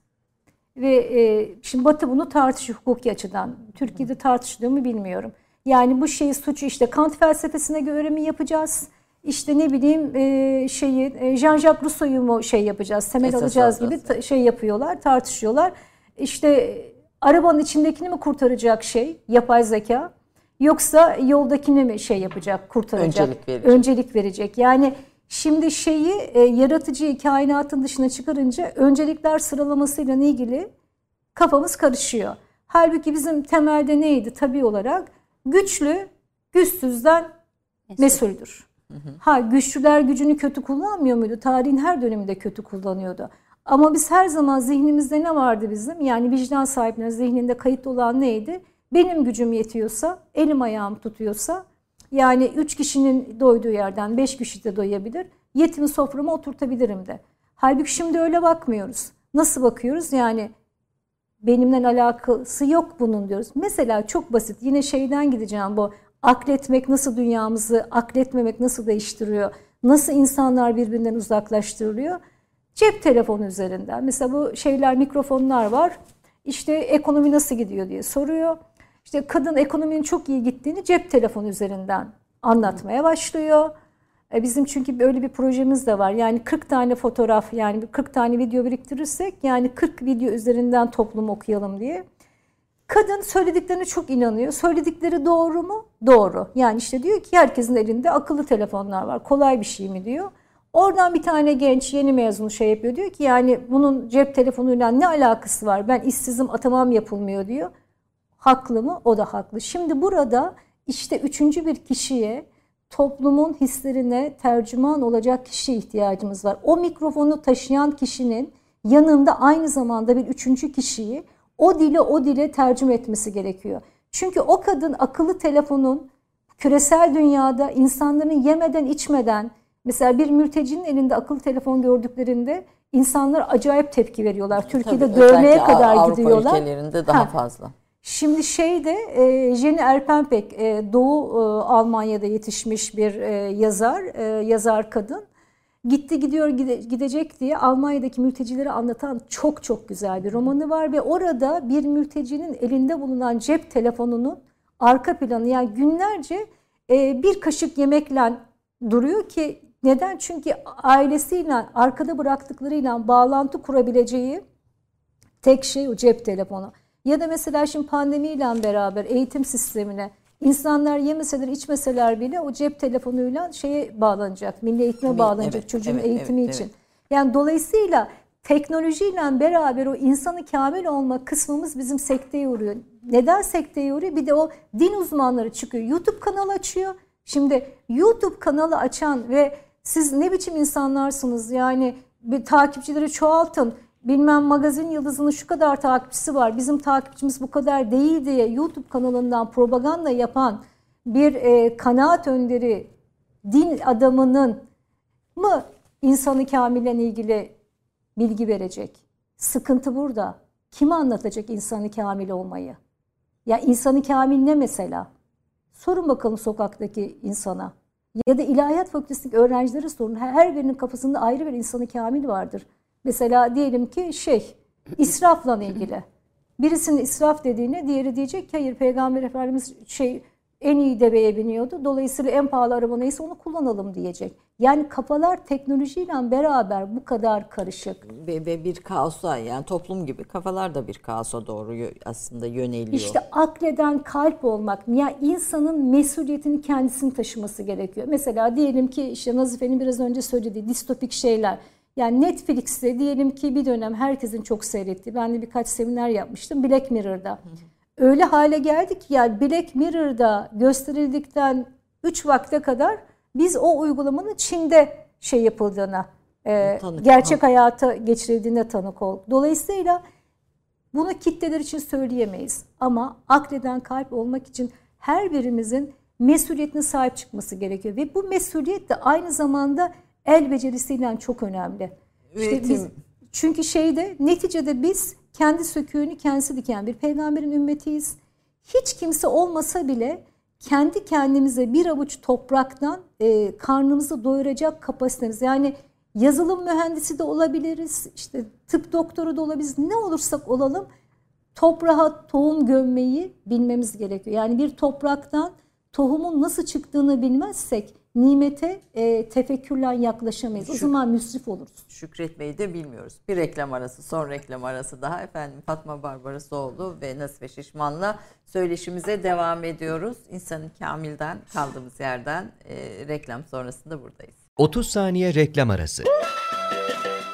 Speaker 2: Ve e, şimdi Batı bunu tartışıyor hukuki açıdan. Türkiye'de tartışılıyor mu bilmiyorum. Yani bu şeyi suçu işte Kant felsefesine göre mi yapacağız? İşte ne bileyim e, şeyi e, Jean-Jacques Rousseau'yu mu şey yapacağız, temel Esas alacağız gibi ta, şey yapıyorlar, tartışıyorlar. İşte arabanın içindekini mi kurtaracak şey yapay zeka yoksa yoldakini mi şey yapacak kurtaracak
Speaker 1: öncelik verecek.
Speaker 2: Öncelik verecek. Yani şimdi şeyi e, yaratıcıyı kainatın dışına çıkarınca öncelikler sıralamasıyla ilgili kafamız karışıyor. Halbuki bizim temelde neydi tabii olarak? Güçlü güçsüzden Mesul. mesuldür. Hı hı. Ha güçlüler gücünü kötü kullanmıyor muydu? Tarihin her döneminde kötü kullanıyordu. Ama biz her zaman zihnimizde ne vardı bizim? Yani vicdan sahiplerinin zihninde kayıt olan neydi? Benim gücüm yetiyorsa, elim ayağım tutuyorsa, yani üç kişinin doyduğu yerden beş kişi de doyabilir. Yetimi soframa oturtabilirim de. Halbuki şimdi öyle bakmıyoruz. Nasıl bakıyoruz? Yani benimle alakası yok bunun diyoruz. Mesela çok basit. Yine şeyden gideceğim bu. Akletmek nasıl dünyamızı, akletmemek nasıl değiştiriyor? Nasıl insanlar birbirinden uzaklaştırılıyor? Cep telefonu üzerinden. Mesela bu şeyler mikrofonlar var. İşte ekonomi nasıl gidiyor diye soruyor. İşte kadın ekonominin çok iyi gittiğini cep telefonu üzerinden anlatmaya başlıyor. E, bizim çünkü böyle bir projemiz de var. Yani 40 tane fotoğraf yani 40 tane video biriktirirsek yani 40 video üzerinden toplum okuyalım diye. Kadın söylediklerine çok inanıyor. Söyledikleri doğru mu? Doğru. Yani işte diyor ki herkesin elinde akıllı telefonlar var. Kolay bir şey mi diyor. Oradan bir tane genç yeni mezun şey yapıyor. Diyor ki yani bunun cep telefonuyla ne alakası var? Ben işsizim atamam yapılmıyor diyor. Haklı mı? O da haklı. Şimdi burada işte üçüncü bir kişiye toplumun hislerine tercüman olacak kişi ihtiyacımız var. O mikrofonu taşıyan kişinin yanında aynı zamanda bir üçüncü kişiyi o dili o dile tercüme etmesi gerekiyor. Çünkü o kadın akıllı telefonun küresel dünyada insanların yemeden içmeden mesela bir mültecinin elinde akıllı telefon gördüklerinde insanlar acayip tepki veriyorlar. Türkiye'de
Speaker 1: Tabii,
Speaker 2: dövmeye kadar
Speaker 1: Avrupa
Speaker 2: gidiyorlar.
Speaker 1: ülkelerinde daha
Speaker 2: Ha.
Speaker 1: fazla.
Speaker 2: Şimdi şeyde e, Jenny Erpenpek e, Doğu e, Almanya'da yetişmiş bir e, yazar, e, yazar kadın. Gitti gidiyor gide- gidecek diye Almanya'daki mültecileri anlatan çok çok güzel bir romanı var ve orada bir mültecinin elinde bulunan cep telefonunun arka planı yani günlerce e, bir kaşık yemekle duruyor ki neden? Çünkü ailesiyle arkada bıraktıklarıyla bağlantı kurabileceği tek şey o cep telefonu. Ya da mesela şimdi pandemiyle beraber eğitim sistemine insanlar yemeseler içmeseler bile o cep telefonuyla şeye bağlanacak. Milli eğitime bağlanacak
Speaker 1: evet,
Speaker 2: çocuğun
Speaker 1: evet,
Speaker 2: eğitimi
Speaker 1: evet,
Speaker 2: için.
Speaker 1: evet.
Speaker 2: Yani dolayısıyla teknolojiyle beraber o insanı kamil olma kısmımız bizim sekteye uğruyor. Neden sekteye uğruyor? Bir de o din uzmanları çıkıyor. YouTube kanalı açıyor. Şimdi YouTube kanalı açan ve siz ne biçim insanlarsınız yani bir takipçileri çoğaltın. Bilmem magazin yıldızının şu kadar takipçisi var. Bizim takipçimiz bu kadar değil diye YouTube kanalından propaganda yapan bir e, kanaat önderi din adamının mı insanı kamilen ilgili bilgi verecek? Sıkıntı burada. Kime anlatacak insanı kamil olmayı? Ya insanı kamil ne mesela? Sorun bakalım sokaktaki insana. Ya da ilahiyat fakültesindeki öğrencilere sorun. Her birinin kafasında ayrı bir insanı kamil vardır. Mesela diyelim ki şey, israfla ilgili. Birisinin israf dediğine diğeri diyecek ki hayır Peygamber Efendimiz şey en iyi deveye biniyordu. Dolayısıyla en pahalı araba neyse onu kullanalım diyecek. Yani kafalar teknolojiyle beraber bu kadar karışık.
Speaker 1: Ve, ve bir kaosa yani toplum gibi kafalar da bir kaosa doğru aslında yöneliyor.
Speaker 2: İşte akleden kalp olmak, ya insanın mesuliyetini kendisinin taşıması gerekiyor. Mesela diyelim ki işte Nazife'nin biraz önce söylediği distopik şeyler. Yani Netflix'te diyelim ki bir dönem herkesin çok seyrettiği, ben de birkaç seminer yapmıştım Black Mirror'da. Öyle hale geldik ki yani Black Mirror'da gösterildikten 3 vakte kadar biz o uygulamanın Çin'de şey yapıldığına, e,
Speaker 1: Tanık
Speaker 2: gerçek hayata geçirildiğine tanık olduk. Dolayısıyla bunu kitleler için söyleyemeyiz ama akleden kalp olmak için her birimizin mesuliyetine sahip çıkması gerekiyor ve bu mesuliyet de aynı zamanda el becerisiyle çok önemli. İşte
Speaker 1: Üretim.
Speaker 2: biz, çünkü şeyde neticede biz kendi söküğünü kendisi diken bir peygamberin ümmetiyiz. Hiç kimse olmasa bile kendi kendimize bir avuç topraktan e, karnımızı doyuracak kapasitemiz. Yani yazılım mühendisi de olabiliriz, işte tıp doktoru da olabiliriz. Ne olursak olalım toprağa tohum gömmeyi bilmemiz gerekiyor. Yani bir topraktan tohumun nasıl çıktığını bilmezsek nimete e, tefekkürle yaklaşamayız. O zaman müsrif oluruz.
Speaker 1: Şükretmeyi de bilmiyoruz. Bir reklam arası, son reklam arası daha. Efendim Fatma Barbarosluoğlu ve Nasife Şişman'la söyleşimize devam ediyoruz. İnsanın kamilden kaldığımız yerden e, reklam sonrasında buradayız.
Speaker 4: 30 saniye reklam arası.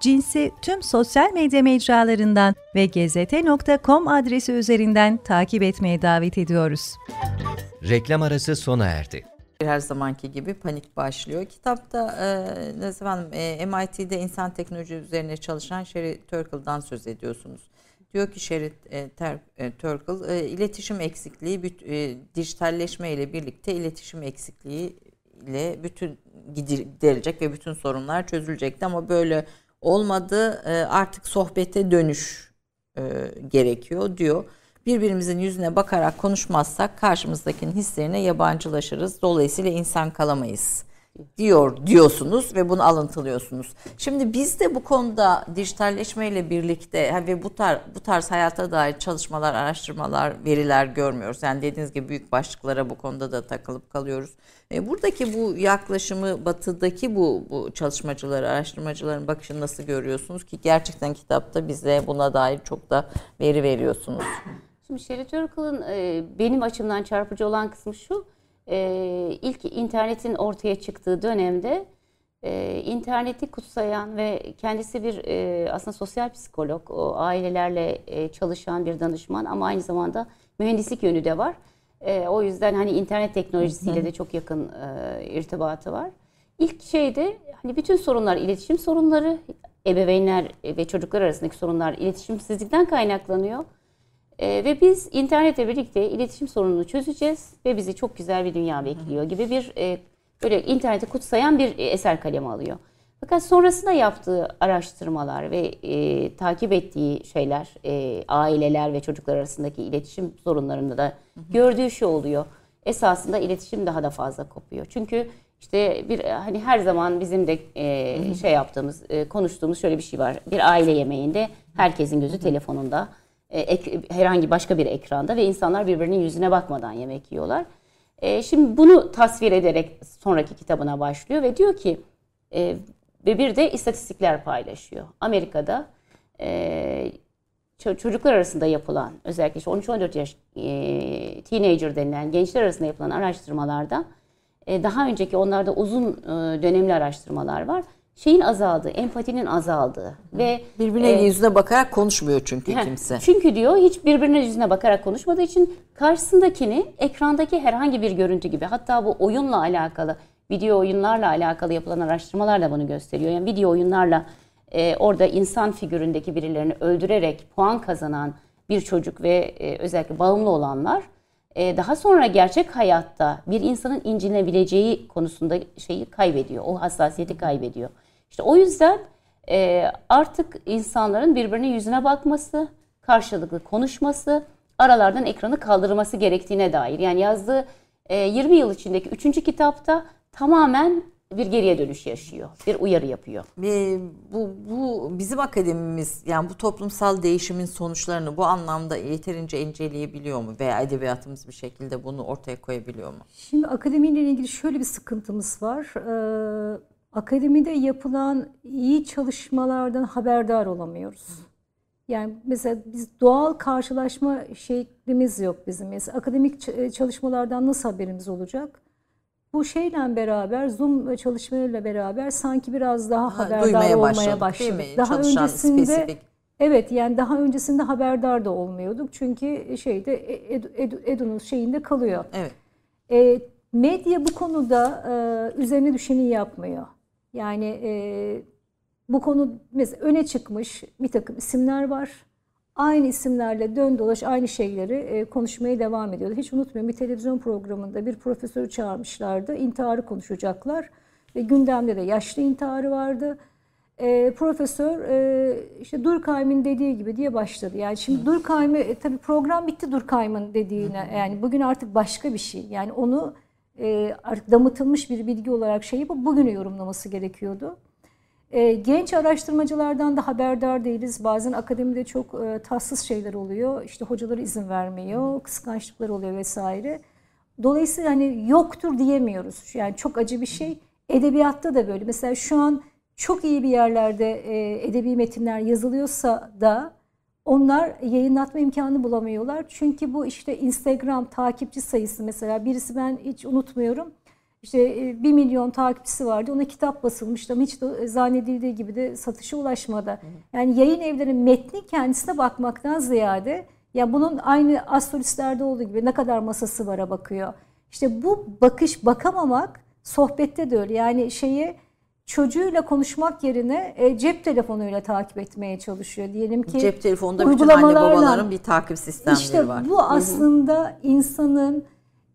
Speaker 5: Cins'i tüm sosyal medya mecralarından ve gezete.com adresi üzerinden takip etmeye davet ediyoruz.
Speaker 4: Reklam arası sona erdi.
Speaker 1: Her zamanki gibi panik başlıyor. Kitapta e, Nazif Hanım e, MIT'de insan teknoloji üzerine çalışan Sherry Turkle'dan söz ediyorsunuz. Diyor ki Sherry e, Ter, e, Turkle, e, iletişim eksikliği, büt, e, dijitalleşme ile birlikte iletişim eksikliği ile bütün giderilecek ve bütün sorunlar çözülecekti ama böyle olmadı. E, artık sohbete dönüş e, gerekiyor diyor. Birbirimizin yüzüne bakarak konuşmazsak karşımızdakinin hislerine yabancılaşırız. Dolayısıyla insan kalamayız diyor diyorsunuz ve bunu alıntılıyorsunuz. Şimdi biz de bu konuda dijitalleşmeyle birlikte ve bu tarz bu tarz hayata dair çalışmalar, araştırmalar, veriler görmüyoruz. Yani dediğiniz gibi büyük başlıklara bu konuda da takılıp kalıyoruz. E, buradaki bu yaklaşımı batıdaki bu, bu çalışmacıları, araştırmacıların bakışını nasıl görüyorsunuz ki gerçekten kitapta bize buna dair çok da veri veriyorsunuz.
Speaker 3: Şimdi Sherry Turkle'ın e, benim açımdan çarpıcı olan kısmı şu. E, ilk internetin ortaya çıktığı dönemde e, interneti kutsayan ve kendisi bir e, aslında sosyal psikolog, o ailelerle e, çalışan bir danışman ama aynı zamanda mühendislik yönü de var. E, o yüzden hani internet teknolojisiyle de çok yakın e, irtibatı var. İlk şeyde hani bütün sorunlar iletişim sorunları, ebeveynler ve çocuklar arasındaki sorunlar iletişimsizlikten kaynaklanıyor. E, ve biz internetle birlikte iletişim sorununu çözeceğiz ve bizi çok güzel bir dünya bekliyor gibi bir e, böyle interneti kutsayan bir eser kalemi alıyor. Fakat sonrasında yaptığı araştırmalar ve e, takip ettiği şeyler, e, aileler ve çocuklar arasındaki iletişim sorunlarında da gördüğü şey oluyor. Esasında iletişim daha da fazla kopuyor. Çünkü işte bir hani her zaman bizim de e, şey yaptığımız, e, konuştuğumuz şöyle bir şey var. Bir aile yemeğinde herkesin gözü telefonunda, e, ek, herhangi başka bir ekranda ve insanlar birbirinin yüzüne bakmadan yemek yiyorlar. E, şimdi bunu tasvir ederek sonraki kitabına başlıyor ve diyor ki e, ve bir de istatistikler paylaşıyor. Amerika'da e, çocuklar arasında yapılan özellikle 13-14 yaş e, teenager denilen gençler arasında yapılan araştırmalarda e, daha önceki onlarda uzun e, dönemli araştırmalar var. Şeyin azaldığı, empatinin azaldığı ve
Speaker 1: birbirine e, yüzüne bakarak konuşmuyor çünkü he, kimse.
Speaker 3: Çünkü diyor hiç birbirine yüzüne bakarak konuşmadığı için karşısındakini ekrandaki herhangi bir görüntü gibi hatta bu oyunla alakalı video oyunlarla alakalı yapılan araştırmalar da bunu gösteriyor. Yani video oyunlarla e, orada insan figüründeki birilerini öldürerek puan kazanan bir çocuk ve e, özellikle bağımlı olanlar e, daha sonra gerçek hayatta bir insanın incinebileceği konusunda şeyi kaybediyor. O hassasiyeti kaybediyor. İşte o yüzden e, artık insanların birbirinin yüzüne bakması, karşılıklı konuşması, aralardan ekranı kaldırması gerektiğine dair. Yani yazdığı e, 20 yıl içindeki 3. kitapta tamamen bir geriye dönüş yaşıyor. Bir uyarı yapıyor.
Speaker 1: Ve bu, bu bizim akademimiz yani bu toplumsal değişimin sonuçlarını bu anlamda yeterince inceleyebiliyor mu? Veya edebiyatımız bir şekilde bunu ortaya koyabiliyor mu?
Speaker 2: Şimdi akademiyle ilgili şöyle bir sıkıntımız var. Ee, akademide yapılan iyi çalışmalardan haberdar olamıyoruz. Yani mesela biz doğal karşılaşma şeklimiz yok bizim. Mesela akademik çalışmalardan nasıl haberimiz olacak? bu şeyle beraber Zoom çalışmalarıyla beraber sanki biraz daha ha, haberdar olmaya başladık. başladık. Daha Çalışan öncesinde spesifik. Evet yani daha öncesinde haberdar da olmuyorduk. Çünkü şeyde Edu, Edu, Edu'nun şeyinde kalıyor.
Speaker 1: Evet.
Speaker 2: E, medya bu konuda e, üzerine düşeni yapmıyor. Yani e, bu konu mesela öne çıkmış bir takım isimler var aynı isimlerle dön dolaş aynı şeyleri e, konuşmaya devam ediyordu. Hiç unutmuyorum bir televizyon programında bir profesörü çağırmışlardı. İntiharı konuşacaklar ve gündemde de yaşlı intiharı vardı. E, profesör e, işte Durkheim'in dediği gibi diye başladı. Yani şimdi Durkheim'i e, tabii program bitti Durkheim'in dediğine. Yani bugün artık başka bir şey. Yani onu e, artık damıtılmış bir bilgi olarak şey yapıp bugünü yorumlaması gerekiyordu. E, genç araştırmacılardan da haberdar değiliz. Bazen akademide çok e, tatsız şeyler oluyor. İşte hocaları izin vermiyor, kıskançlıklar oluyor vesaire. Dolayısıyla hani yoktur diyemiyoruz. Yani çok acı bir şey. Edebiyatta da böyle. Mesela şu an çok iyi bir yerlerde e, edebi metinler yazılıyorsa da onlar yayınlatma imkanı bulamıyorlar. Çünkü bu işte Instagram takipçi sayısı mesela birisi ben hiç unutmuyorum işte e, bir milyon takipçisi vardı. Ona kitap basılmıştı ama hiç de zannedildiği gibi de satışa ulaşmadı. Yani yayın evlerinin metni kendisine bakmaktan ziyade ya bunun aynı astrolistlerde olduğu gibi ne kadar masası vara bakıyor. İşte bu bakış bakamamak sohbette de öyle. Yani şeyi çocuğuyla konuşmak yerine e, cep telefonuyla takip etmeye çalışıyor. Diyelim ki
Speaker 1: cep telefonunda bütün anne babaların bir takip sistemleri
Speaker 2: işte
Speaker 1: var.
Speaker 2: İşte bu aslında insanın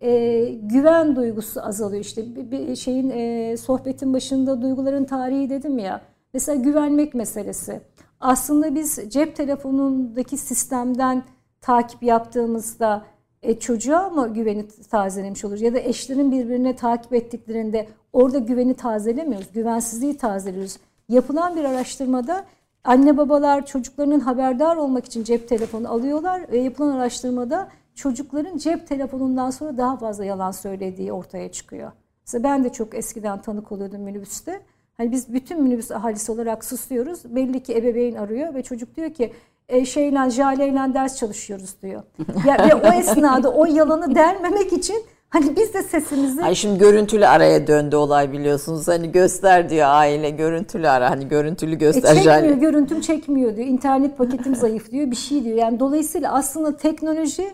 Speaker 2: e, güven duygusu azalıyor. İşte bir, bir şeyin e, sohbetin başında duyguların tarihi dedim ya. Mesela güvenmek meselesi. Aslında biz cep telefonundaki sistemden takip yaptığımızda E, çocuğa mı güveni tazelemiş olur? Ya da eşlerin birbirine takip ettiklerinde orada güveni tazelemiyoruz. Güvensizliği tazeliyoruz. Yapılan bir araştırmada anne babalar çocuklarının haberdar olmak için cep telefonu alıyorlar ve yapılan araştırmada çocukların cep telefonundan sonra daha fazla yalan söylediği ortaya çıkıyor. Mesela ben de çok eskiden tanık oluyordum minibüste. Hani biz bütün minibüs ahalisi olarak susuyoruz. Belli ki ebeveyn arıyor ve çocuk diyor ki e, şeyle, jaleyle ders çalışıyoruz diyor. Ya, ve o esnada o yalanı delmemek için hani biz de sesimizi...
Speaker 1: Ay şimdi görüntülü araya döndü olay biliyorsunuz. Hani göster diyor aile görüntülü ara. Hani görüntülü
Speaker 2: E,
Speaker 1: göster.
Speaker 2: çekmiyor,
Speaker 1: jale.
Speaker 2: görüntüm çekmiyor diyor. İnternet paketim zayıf diyor. Bir şey diyor. Yani dolayısıyla aslında teknoloji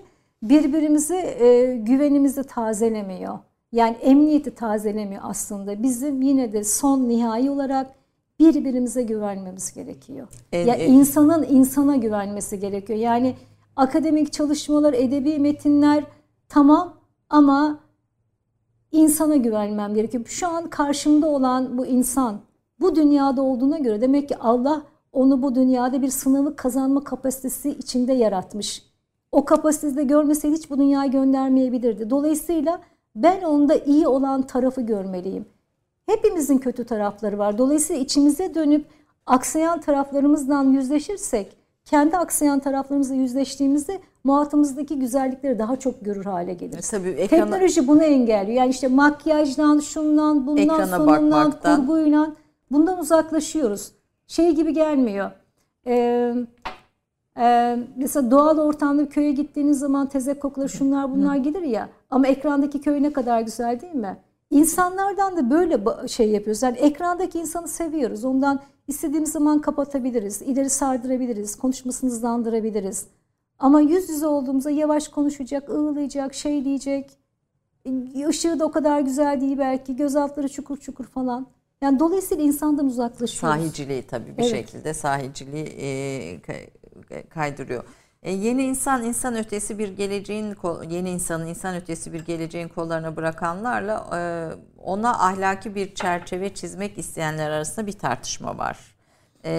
Speaker 2: birbirimizi e, güvenimizi tazelemiyor. Yani emniyeti tazelemiyor aslında. Bizim yine de son nihai olarak birbirimize güvenmemiz gerekiyor.
Speaker 1: En-
Speaker 2: ya
Speaker 1: en-
Speaker 2: insanın insana güvenmesi gerekiyor. Yani akademik çalışmalar, edebi metinler tamam ama insana güvenmem gerekiyor. Şu an karşımda olan bu insan bu dünyada olduğuna göre demek ki Allah onu bu dünyada bir sınavı kazanma kapasitesi içinde yaratmış. O kapasitede görmeseydi hiç bu dünyaya göndermeyebilirdi. Dolayısıyla ben onda iyi olan tarafı görmeliyim. Hepimizin kötü tarafları var. Dolayısıyla içimize dönüp aksayan taraflarımızdan yüzleşirsek, kendi aksayan taraflarımızla yüzleştiğimizde muhatımızdaki güzellikleri daha çok görür hale geliriz.
Speaker 1: Tabii ekrana,
Speaker 2: Teknoloji bunu engelliyor. Yani işte makyajdan, şundan, bundan,
Speaker 1: Ekrana
Speaker 2: sonundan,
Speaker 1: bakmaktan.
Speaker 2: kurguyla bundan uzaklaşıyoruz. Şey gibi gelmiyor. Ee, e, mesela doğal ortamda köye gittiğiniz zaman tezek kokuları şunlar bunlar gelir ya. Ama ekrandaki köy ne kadar güzel değil mi? İnsanlardan da böyle şey yapıyoruz. Yani ekrandaki insanı seviyoruz. Ondan istediğimiz zaman kapatabiliriz. ileri sardırabiliriz. Konuşmasını hızlandırabiliriz. Ama yüz yüze olduğumuzda yavaş konuşacak, ığlayacak, şey diyecek. Işığı da o kadar güzel değil belki. Göz altları çukur çukur falan. Yani dolayısıyla insandan uzaklaşıyoruz.
Speaker 1: sahiciliği tabii bir
Speaker 2: Evet. şekilde
Speaker 1: sahiciliği kaydırıyor. E, yeni insan insan ötesi bir geleceğin yeni insanın insan ötesi bir geleceğin kollarına bırakanlarla e, ona ahlaki bir çerçeve çizmek isteyenler arasında bir tartışma var. E,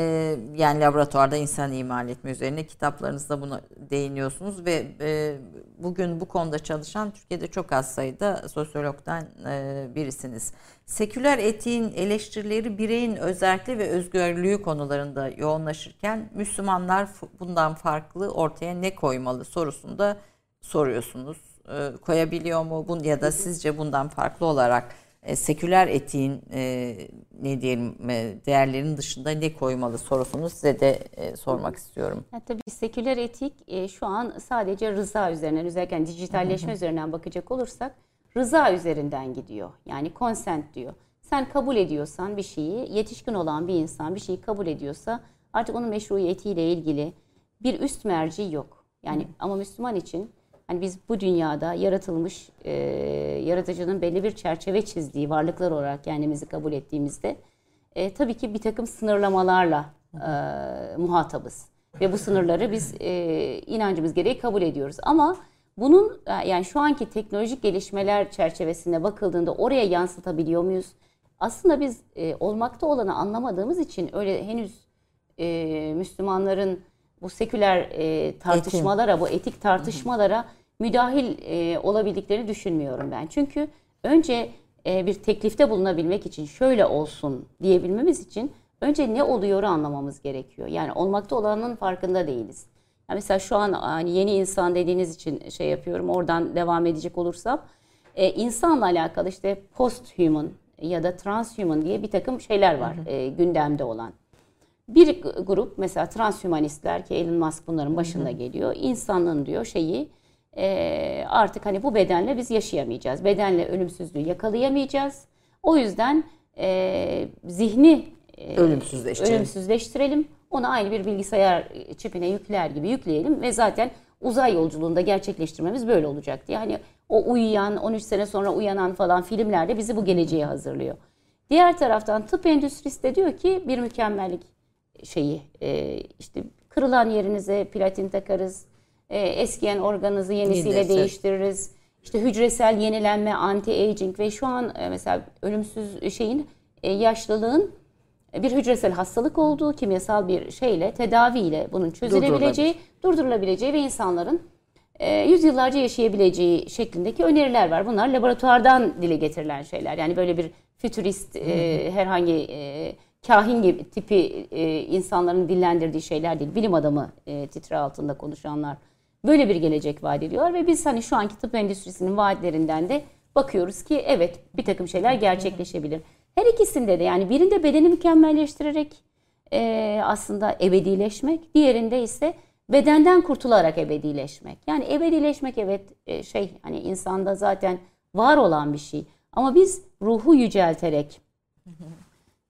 Speaker 1: yani laboratuvarda insan imal etme üzerine kitaplarınızda buna değiniyorsunuz ve e, bugün bu konuda çalışan Türkiye'de çok az sayıda sosyologdan e, birisiniz. Seküler etiğin eleştirileri bireyin özelliği ve özgürlüğü konularında yoğunlaşırken Müslümanlar bundan farklı ortaya ne koymalı sorusunda soruyorsunuz. E, koyabiliyor mu bun ya da sizce bundan farklı olarak e, seküler etiğin e, ne diyelim e, değerlerinin dışında ne koymalı sorusunu size de e, sormak istiyorum.
Speaker 3: Ya tabii seküler etik e, şu an sadece rıza üzerinden özellikle hani dijitalleşme üzerinden bakacak olursak rıza üzerinden gidiyor. Yani consent diyor. Sen kabul ediyorsan bir şeyi, yetişkin olan bir insan bir şeyi kabul ediyorsa artık onun meşruiyetiyle ilgili bir üst merci yok. Yani ama Müslüman için hani biz bu dünyada yaratılmış e, yaratıcının belli bir çerçeve çizdiği varlıklar olarak kendimizi kabul ettiğimizde e, tabii ki bir takım sınırlamalarla e, muhatabız. Ve bu sınırları biz e, inancımız gereği kabul ediyoruz. Ama bunun e, yani şu anki teknolojik gelişmeler çerçevesinde bakıldığında oraya yansıtabiliyor muyuz? Aslında biz e, olmakta olanı anlamadığımız için öyle henüz e, Müslümanların bu seküler e, tartışmalara, bu etik tartışmalara müdahil e, olabildiklerini düşünmüyorum ben. Çünkü önce e, bir teklifte bulunabilmek için şöyle olsun diyebilmemiz için önce ne oluyoru anlamamız gerekiyor. Yani olmakta olanın farkında değiliz. Yani mesela şu an hani yeni insan dediğiniz için şey yapıyorum. Oradan devam edecek olursam e, insanla alakalı işte post-human ya da transhuman diye bir takım şeyler var e, gündemde olan. Bir grup mesela transhümanistler ki Elon Musk bunların başında geliyor. İnsanlığın diyor şeyi e, artık hani bu bedenle biz yaşayamayacağız. Bedenle ölümsüzlüğü yakalayamayacağız. O yüzden e, zihni e,
Speaker 1: Ölümsüzleştirelim.
Speaker 3: ölümsüzleştirelim. Onu aynı bir bilgisayar çipine yükler gibi yükleyelim ve zaten uzay yolculuğunda gerçekleştirmemiz böyle olacak diye. Hani o uyuyan, 13 sene sonra uyanan falan filmlerde bizi bu geleceğe hazırlıyor. Diğer taraftan tıp endüstrisi de diyor ki bir mükemmellik şeyi e, işte kırılan yerinize platin takarız, e, eskiyen organınızı yenisiyle
Speaker 1: Yenisi.
Speaker 3: değiştiririz. İşte hücresel yenilenme, anti-aging ve şu an e, mesela ölümsüz şeyin e, yaşlılığın bir hücresel hastalık olduğu kimyasal bir şeyle, tedaviyle bunun çözülebileceği, durdurulabileceği ve insanların e, yüzyıllarca yaşayabileceği şeklindeki öneriler var. Bunlar laboratuvardan dile getirilen şeyler. Yani böyle bir fütürist e, herhangi e, kahin gibi tipi e, insanların dillendirdiği şeyler değil. Bilim adamı e, titre altında konuşanlar böyle bir gelecek vaat ediyorlar ve biz hani şu anki tıp endüstrisinin vaatlerinden de bakıyoruz ki evet bir takım şeyler gerçekleşebilir. Her ikisinde de yani birinde bedeni mükemmelleştirerek e, aslında ebedileşmek, diğerinde ise bedenden kurtularak ebedileşmek. Yani ebedileşmek evet e, şey hani insanda zaten var olan bir şey. Ama biz ruhu yücelterek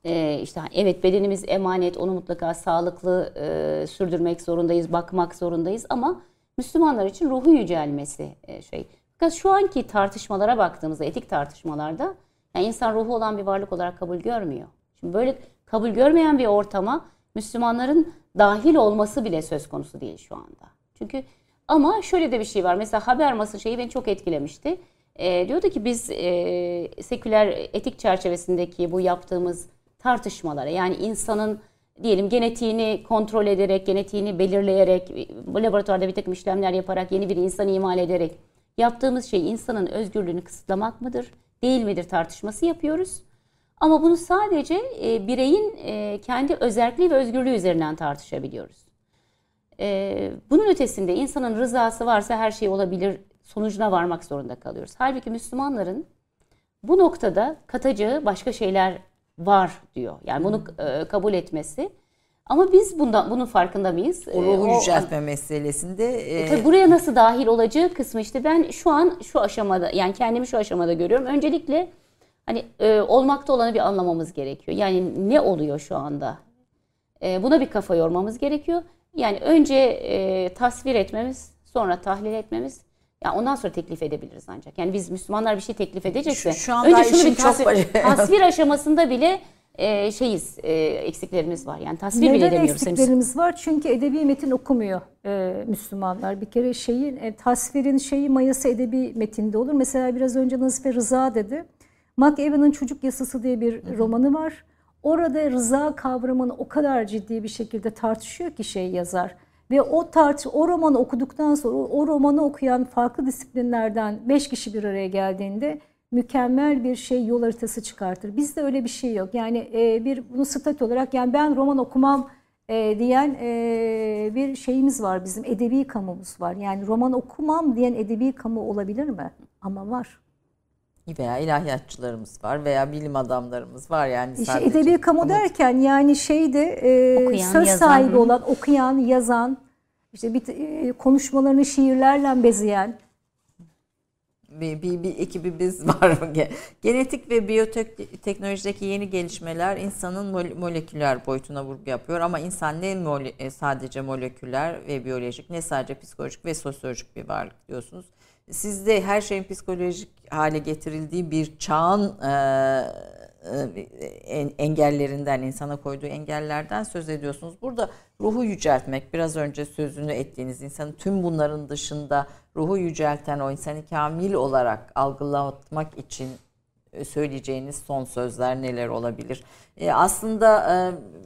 Speaker 3: e, işte evet bedenimiz emanet onu mutlaka sağlıklı e, sürdürmek zorundayız, bakmak zorundayız ama Müslümanlar için ruhu yücelmesi e, şey. Fakat şu anki tartışmalara baktığımızda etik tartışmalarda yani insan ruhu olan bir varlık olarak kabul görmüyor. Şimdi böyle kabul görmeyen bir ortama Müslümanların dahil olması bile söz konusu değil şu anda. Çünkü ama şöyle de bir şey var. Mesela Habermas'ın şeyi beni çok etkilemişti. E, diyordu ki biz e, seküler etik çerçevesindeki bu yaptığımız tartışmalara yani insanın diyelim genetiğini kontrol ederek, genetiğini belirleyerek, laboratuvarda bir takım işlemler yaparak yeni bir insan imal ederek yaptığımız şey insanın özgürlüğünü kısıtlamak mıdır, değil midir tartışması yapıyoruz. Ama bunu sadece e, bireyin e, kendi özelliği ve özgürlüğü üzerinden tartışabiliyoruz. E, bunun ötesinde insanın rızası varsa her şey olabilir sonucuna varmak zorunda kalıyoruz. Halbuki Müslümanların bu noktada katacağı başka şeyler var diyor. Yani bunu e, kabul etmesi. Ama biz bundan bunun farkında mıyız?
Speaker 1: O ruhu e, yüceltme meselesinde.
Speaker 3: E, tabii buraya nasıl dahil olacağı kısmı işte ben şu an şu aşamada yani kendimi şu aşamada görüyorum. Öncelikle hani e, olmakta olanı bir anlamamız gerekiyor. Yani ne oluyor şu anda? E, buna bir kafa yormamız gerekiyor. Yani önce e, tasvir etmemiz, sonra tahlil etmemiz, yani ondan sonra teklif edebiliriz ancak. Yani biz Müslümanlar bir şey teklif edecekse
Speaker 1: şu, şu anda önce şunu bir tasvir,
Speaker 3: çok tasvir aşamasında bile e, şeyiz e, eksiklerimiz var. Yani tasvir Neden bile edemiyoruz.
Speaker 2: Neden eksiklerimiz var? Çünkü edebi metin okumuyor e, Müslümanlar. Bir kere şeyin e, tasvirin şeyi mayası edebi metinde olur. Mesela biraz önce Nazife Rıza dedi. McEwan'ın Çocuk Yasası diye bir Hı-hı. romanı var. Orada rıza kavramını o kadar ciddi bir şekilde tartışıyor ki şey yazar. Ve o tartış, o romanı okuduktan sonra o romanı okuyan farklı disiplinlerden beş kişi bir araya geldiğinde mükemmel bir şey yol haritası çıkartır. Bizde öyle bir şey yok. Yani e, bir bunu statü olarak yani ben roman okumam e, diyen e, bir şeyimiz var bizim edebi kamumuz var. Yani roman okumam diyen edebi kamu olabilir mi? Ama var
Speaker 1: veya ilahiyatçılarımız var veya bilim adamlarımız var yani
Speaker 2: işte sadece. edebi kamu derken yani şeyde e, okuyan, söz yazan, sahibi olan okuyan, yazan, işte bir e, konuşmalarını şiirlerle bezeyen
Speaker 1: bir, bir, bir ekibimiz var. Genetik ve biyoteknolojideki yeni gelişmeler insanın moleküler boyutuna vurgu yapıyor ama insan ne mole, e, sadece moleküler ve biyolojik ne sadece psikolojik ve sosyolojik bir varlık diyorsunuz. Sizde her şeyin psikolojik hale getirildiği bir çağın e, e, engellerinden, insana koyduğu engellerden söz ediyorsunuz. Burada ruhu yüceltmek, biraz önce sözünü ettiğiniz insanın tüm bunların dışında ruhu yücelten o insanı kamil olarak algılatmak için söyleyeceğiniz son sözler neler olabilir? E, aslında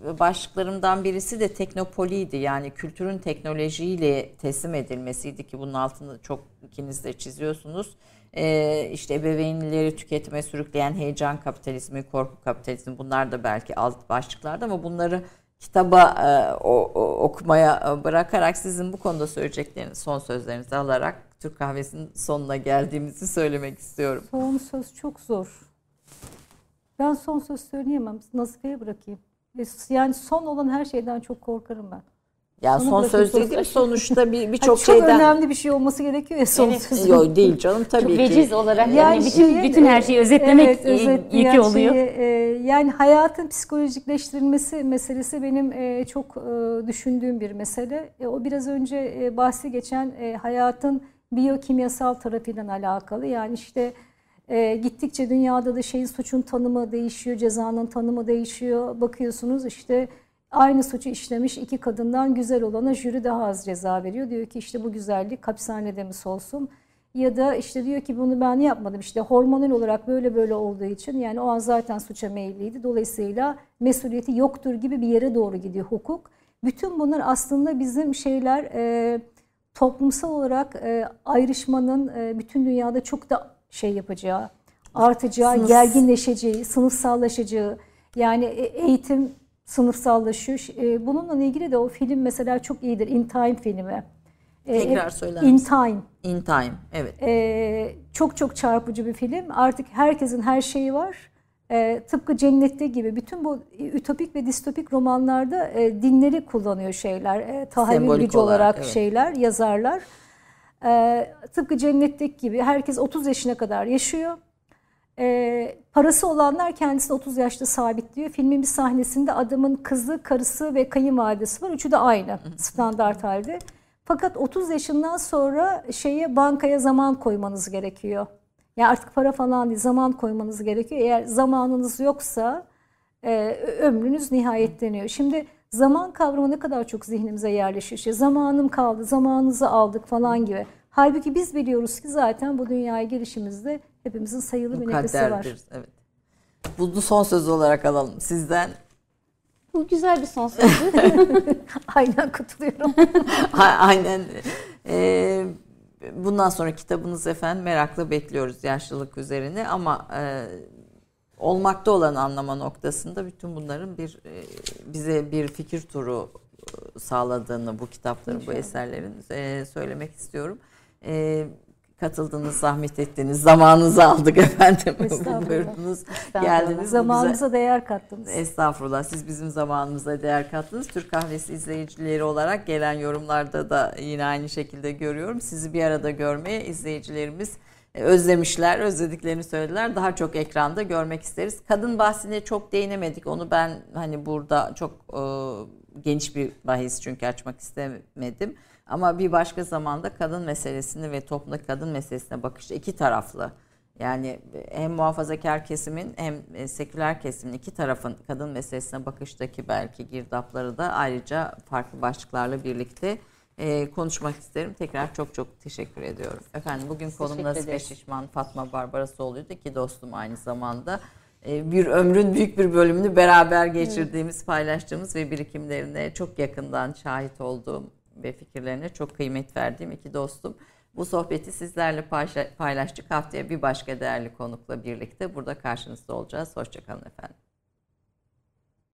Speaker 1: e, başlıklarımdan birisi de teknopoliydi. Yani kültürün teknolojiyle teslim edilmesiydi ki bunun altını çok ikiniz de çiziyorsunuz. E, işte ebeveynleri tüketime sürükleyen heyecan kapitalizmi, korku kapitalizmi bunlar da belki alt başlıklarda ama bunları kitaba e, okumaya bırakarak sizin bu konuda söyleyecekleriniz, son sözlerinizi alarak Türk kahvesinin sonuna geldiğimizi söylemek istiyorum.
Speaker 2: Son söz çok zor. Ben son söz söyleyemem. Nazife'ye bırakayım. Yani son olan her şeyden çok korkarım ben.
Speaker 1: Ya Onu son söz dediğim sonuçta bir birçok şeyden
Speaker 2: çok önemli bir şey olması gerekiyor ya son evet. söz.
Speaker 1: Yok değil canım tabii çok ki.
Speaker 3: veciz olarak yani, yani bütün şey, bütün her şeyi özetlemek evet, özet, yükü oluyor. Şeyi,
Speaker 2: e, yani hayatın psikolojikleştirilmesi meselesi benim e, çok e, düşündüğüm bir mesele. E, o biraz önce e, bahsi geçen e, hayatın biyokimyasal tarafıyla alakalı. Yani işte e, gittikçe dünyada da şeyin suçun tanımı değişiyor, cezanın tanımı değişiyor. Bakıyorsunuz işte aynı suçu işlemiş iki kadından güzel olana jüri daha az ceza veriyor. Diyor ki işte bu güzellik hapishanede mi solsun? Ya da işte diyor ki bunu ben yapmadım işte hormonal olarak böyle böyle olduğu için yani o an zaten suça meyilliydi. Dolayısıyla mesuliyeti yoktur gibi bir yere doğru gidiyor hukuk. Bütün bunlar aslında bizim şeyler... E, toplumsal olarak e, ayrışmanın e, bütün dünyada çok da şey yapacağı, artacağı,
Speaker 1: Sınıf-
Speaker 2: gerginleşeceği, sınıfsallaşacağı yani e, eğitim sınıfsallaşıyor. E, bununla ilgili de o film mesela çok iyidir. In Time filmi. E,
Speaker 1: Tekrar söyler
Speaker 2: In
Speaker 1: misin?
Speaker 2: Time.
Speaker 1: In Time. Evet.
Speaker 2: Çok çok çarpıcı bir film. Artık herkesin her şeyi var. Ee, tıpkı cennette gibi bütün bu ütopik ve distopik romanlarda e, dinleri kullanıyor şeyler. E, tahayyül
Speaker 1: Sembolik
Speaker 2: gücü
Speaker 1: olarak,
Speaker 2: olarak,
Speaker 1: evet.
Speaker 2: şeyler, yazarlar. Ee, tıpkı cennetteki gibi herkes 30 yaşına kadar yaşıyor. Ee, parası olanlar kendisini 30 yaşta sabitliyor. Filmin bir sahnesinde adamın kızı, karısı ve kayınvalidesi var. Üçü de aynı standart halde. Fakat 30 yaşından sonra şeye bankaya zaman koymanız gerekiyor. Ya artık para falan değil zaman koymanız gerekiyor. Eğer zamanınız yoksa e, ömrünüz nihayetleniyor. Şimdi zaman kavramı ne kadar çok zihnimize yerleşiyor. İşte zamanım kaldı, zamanınızı aldık falan gibi. Halbuki biz biliyoruz ki zaten bu dünyaya gelişimizde hepimizin sayılı bir nefesi var.
Speaker 1: Evet. Bunu son söz olarak alalım sizden.
Speaker 3: Bu güzel bir son sözü.
Speaker 2: Aynen katılıyorum.
Speaker 1: A- Aynen. Ee, bundan sonra kitabınız efendim merakla bekliyoruz yaşlılık üzerine ama e, olmakta olan anlama noktasında bütün bunların bir e, bize bir fikir turu e, sağladığını bu kitapların, bu eserlerin e, söylemek istiyorum. E, katıldınız, zahmet ettiniz, zamanınızı aldık efendim.
Speaker 2: Estağfurullah.
Speaker 1: Buyurdunuz,
Speaker 3: Estağfurullah.
Speaker 1: geldiniz. Bu güzel-
Speaker 2: Zamanımıza değer kattınız.
Speaker 1: Estağfurullah. Siz bizim zamanımıza değer kattınız. Türk Kahvesi izleyicileri olarak gelen yorumlarda da yine aynı şekilde görüyorum. Sizi bir arada görmeye izleyicilerimiz e, özlemişler, özlediklerini söylediler. Daha çok ekranda görmek isteriz. Kadın bahsine çok değinemedik. Onu ben hani burada çok e, geniş bir bahis çünkü açmak istemedim. Ama bir başka zamanda kadın meselesini ve toplumdaki kadın meselesine bakış iki taraflı. Yani hem muhafazakar kesimin hem e, seküler kesimin iki tarafın kadın meselesine bakıştaki belki girdapları da ayrıca farklı başlıklarla birlikte e, konuşmak isterim. Tekrar çok çok teşekkür ediyorum. Efendim bugün konum
Speaker 3: Teşekkür
Speaker 1: Nasibe
Speaker 3: ederiz.
Speaker 1: Şişman Fatma Barbarasoğlu'ydu ki dostum aynı zamanda. E, bir ömrün büyük bir bölümünü beraber geçirdiğimiz, paylaştığımız ve birikimlerine çok yakından şahit olduğum ve fikirlerine çok kıymet verdiğim iki dostum. Bu sohbeti sizlerle paylaştık. Haftaya bir başka değerli konukla birlikte burada karşınızda olacağız. Hoşçakalın efendim.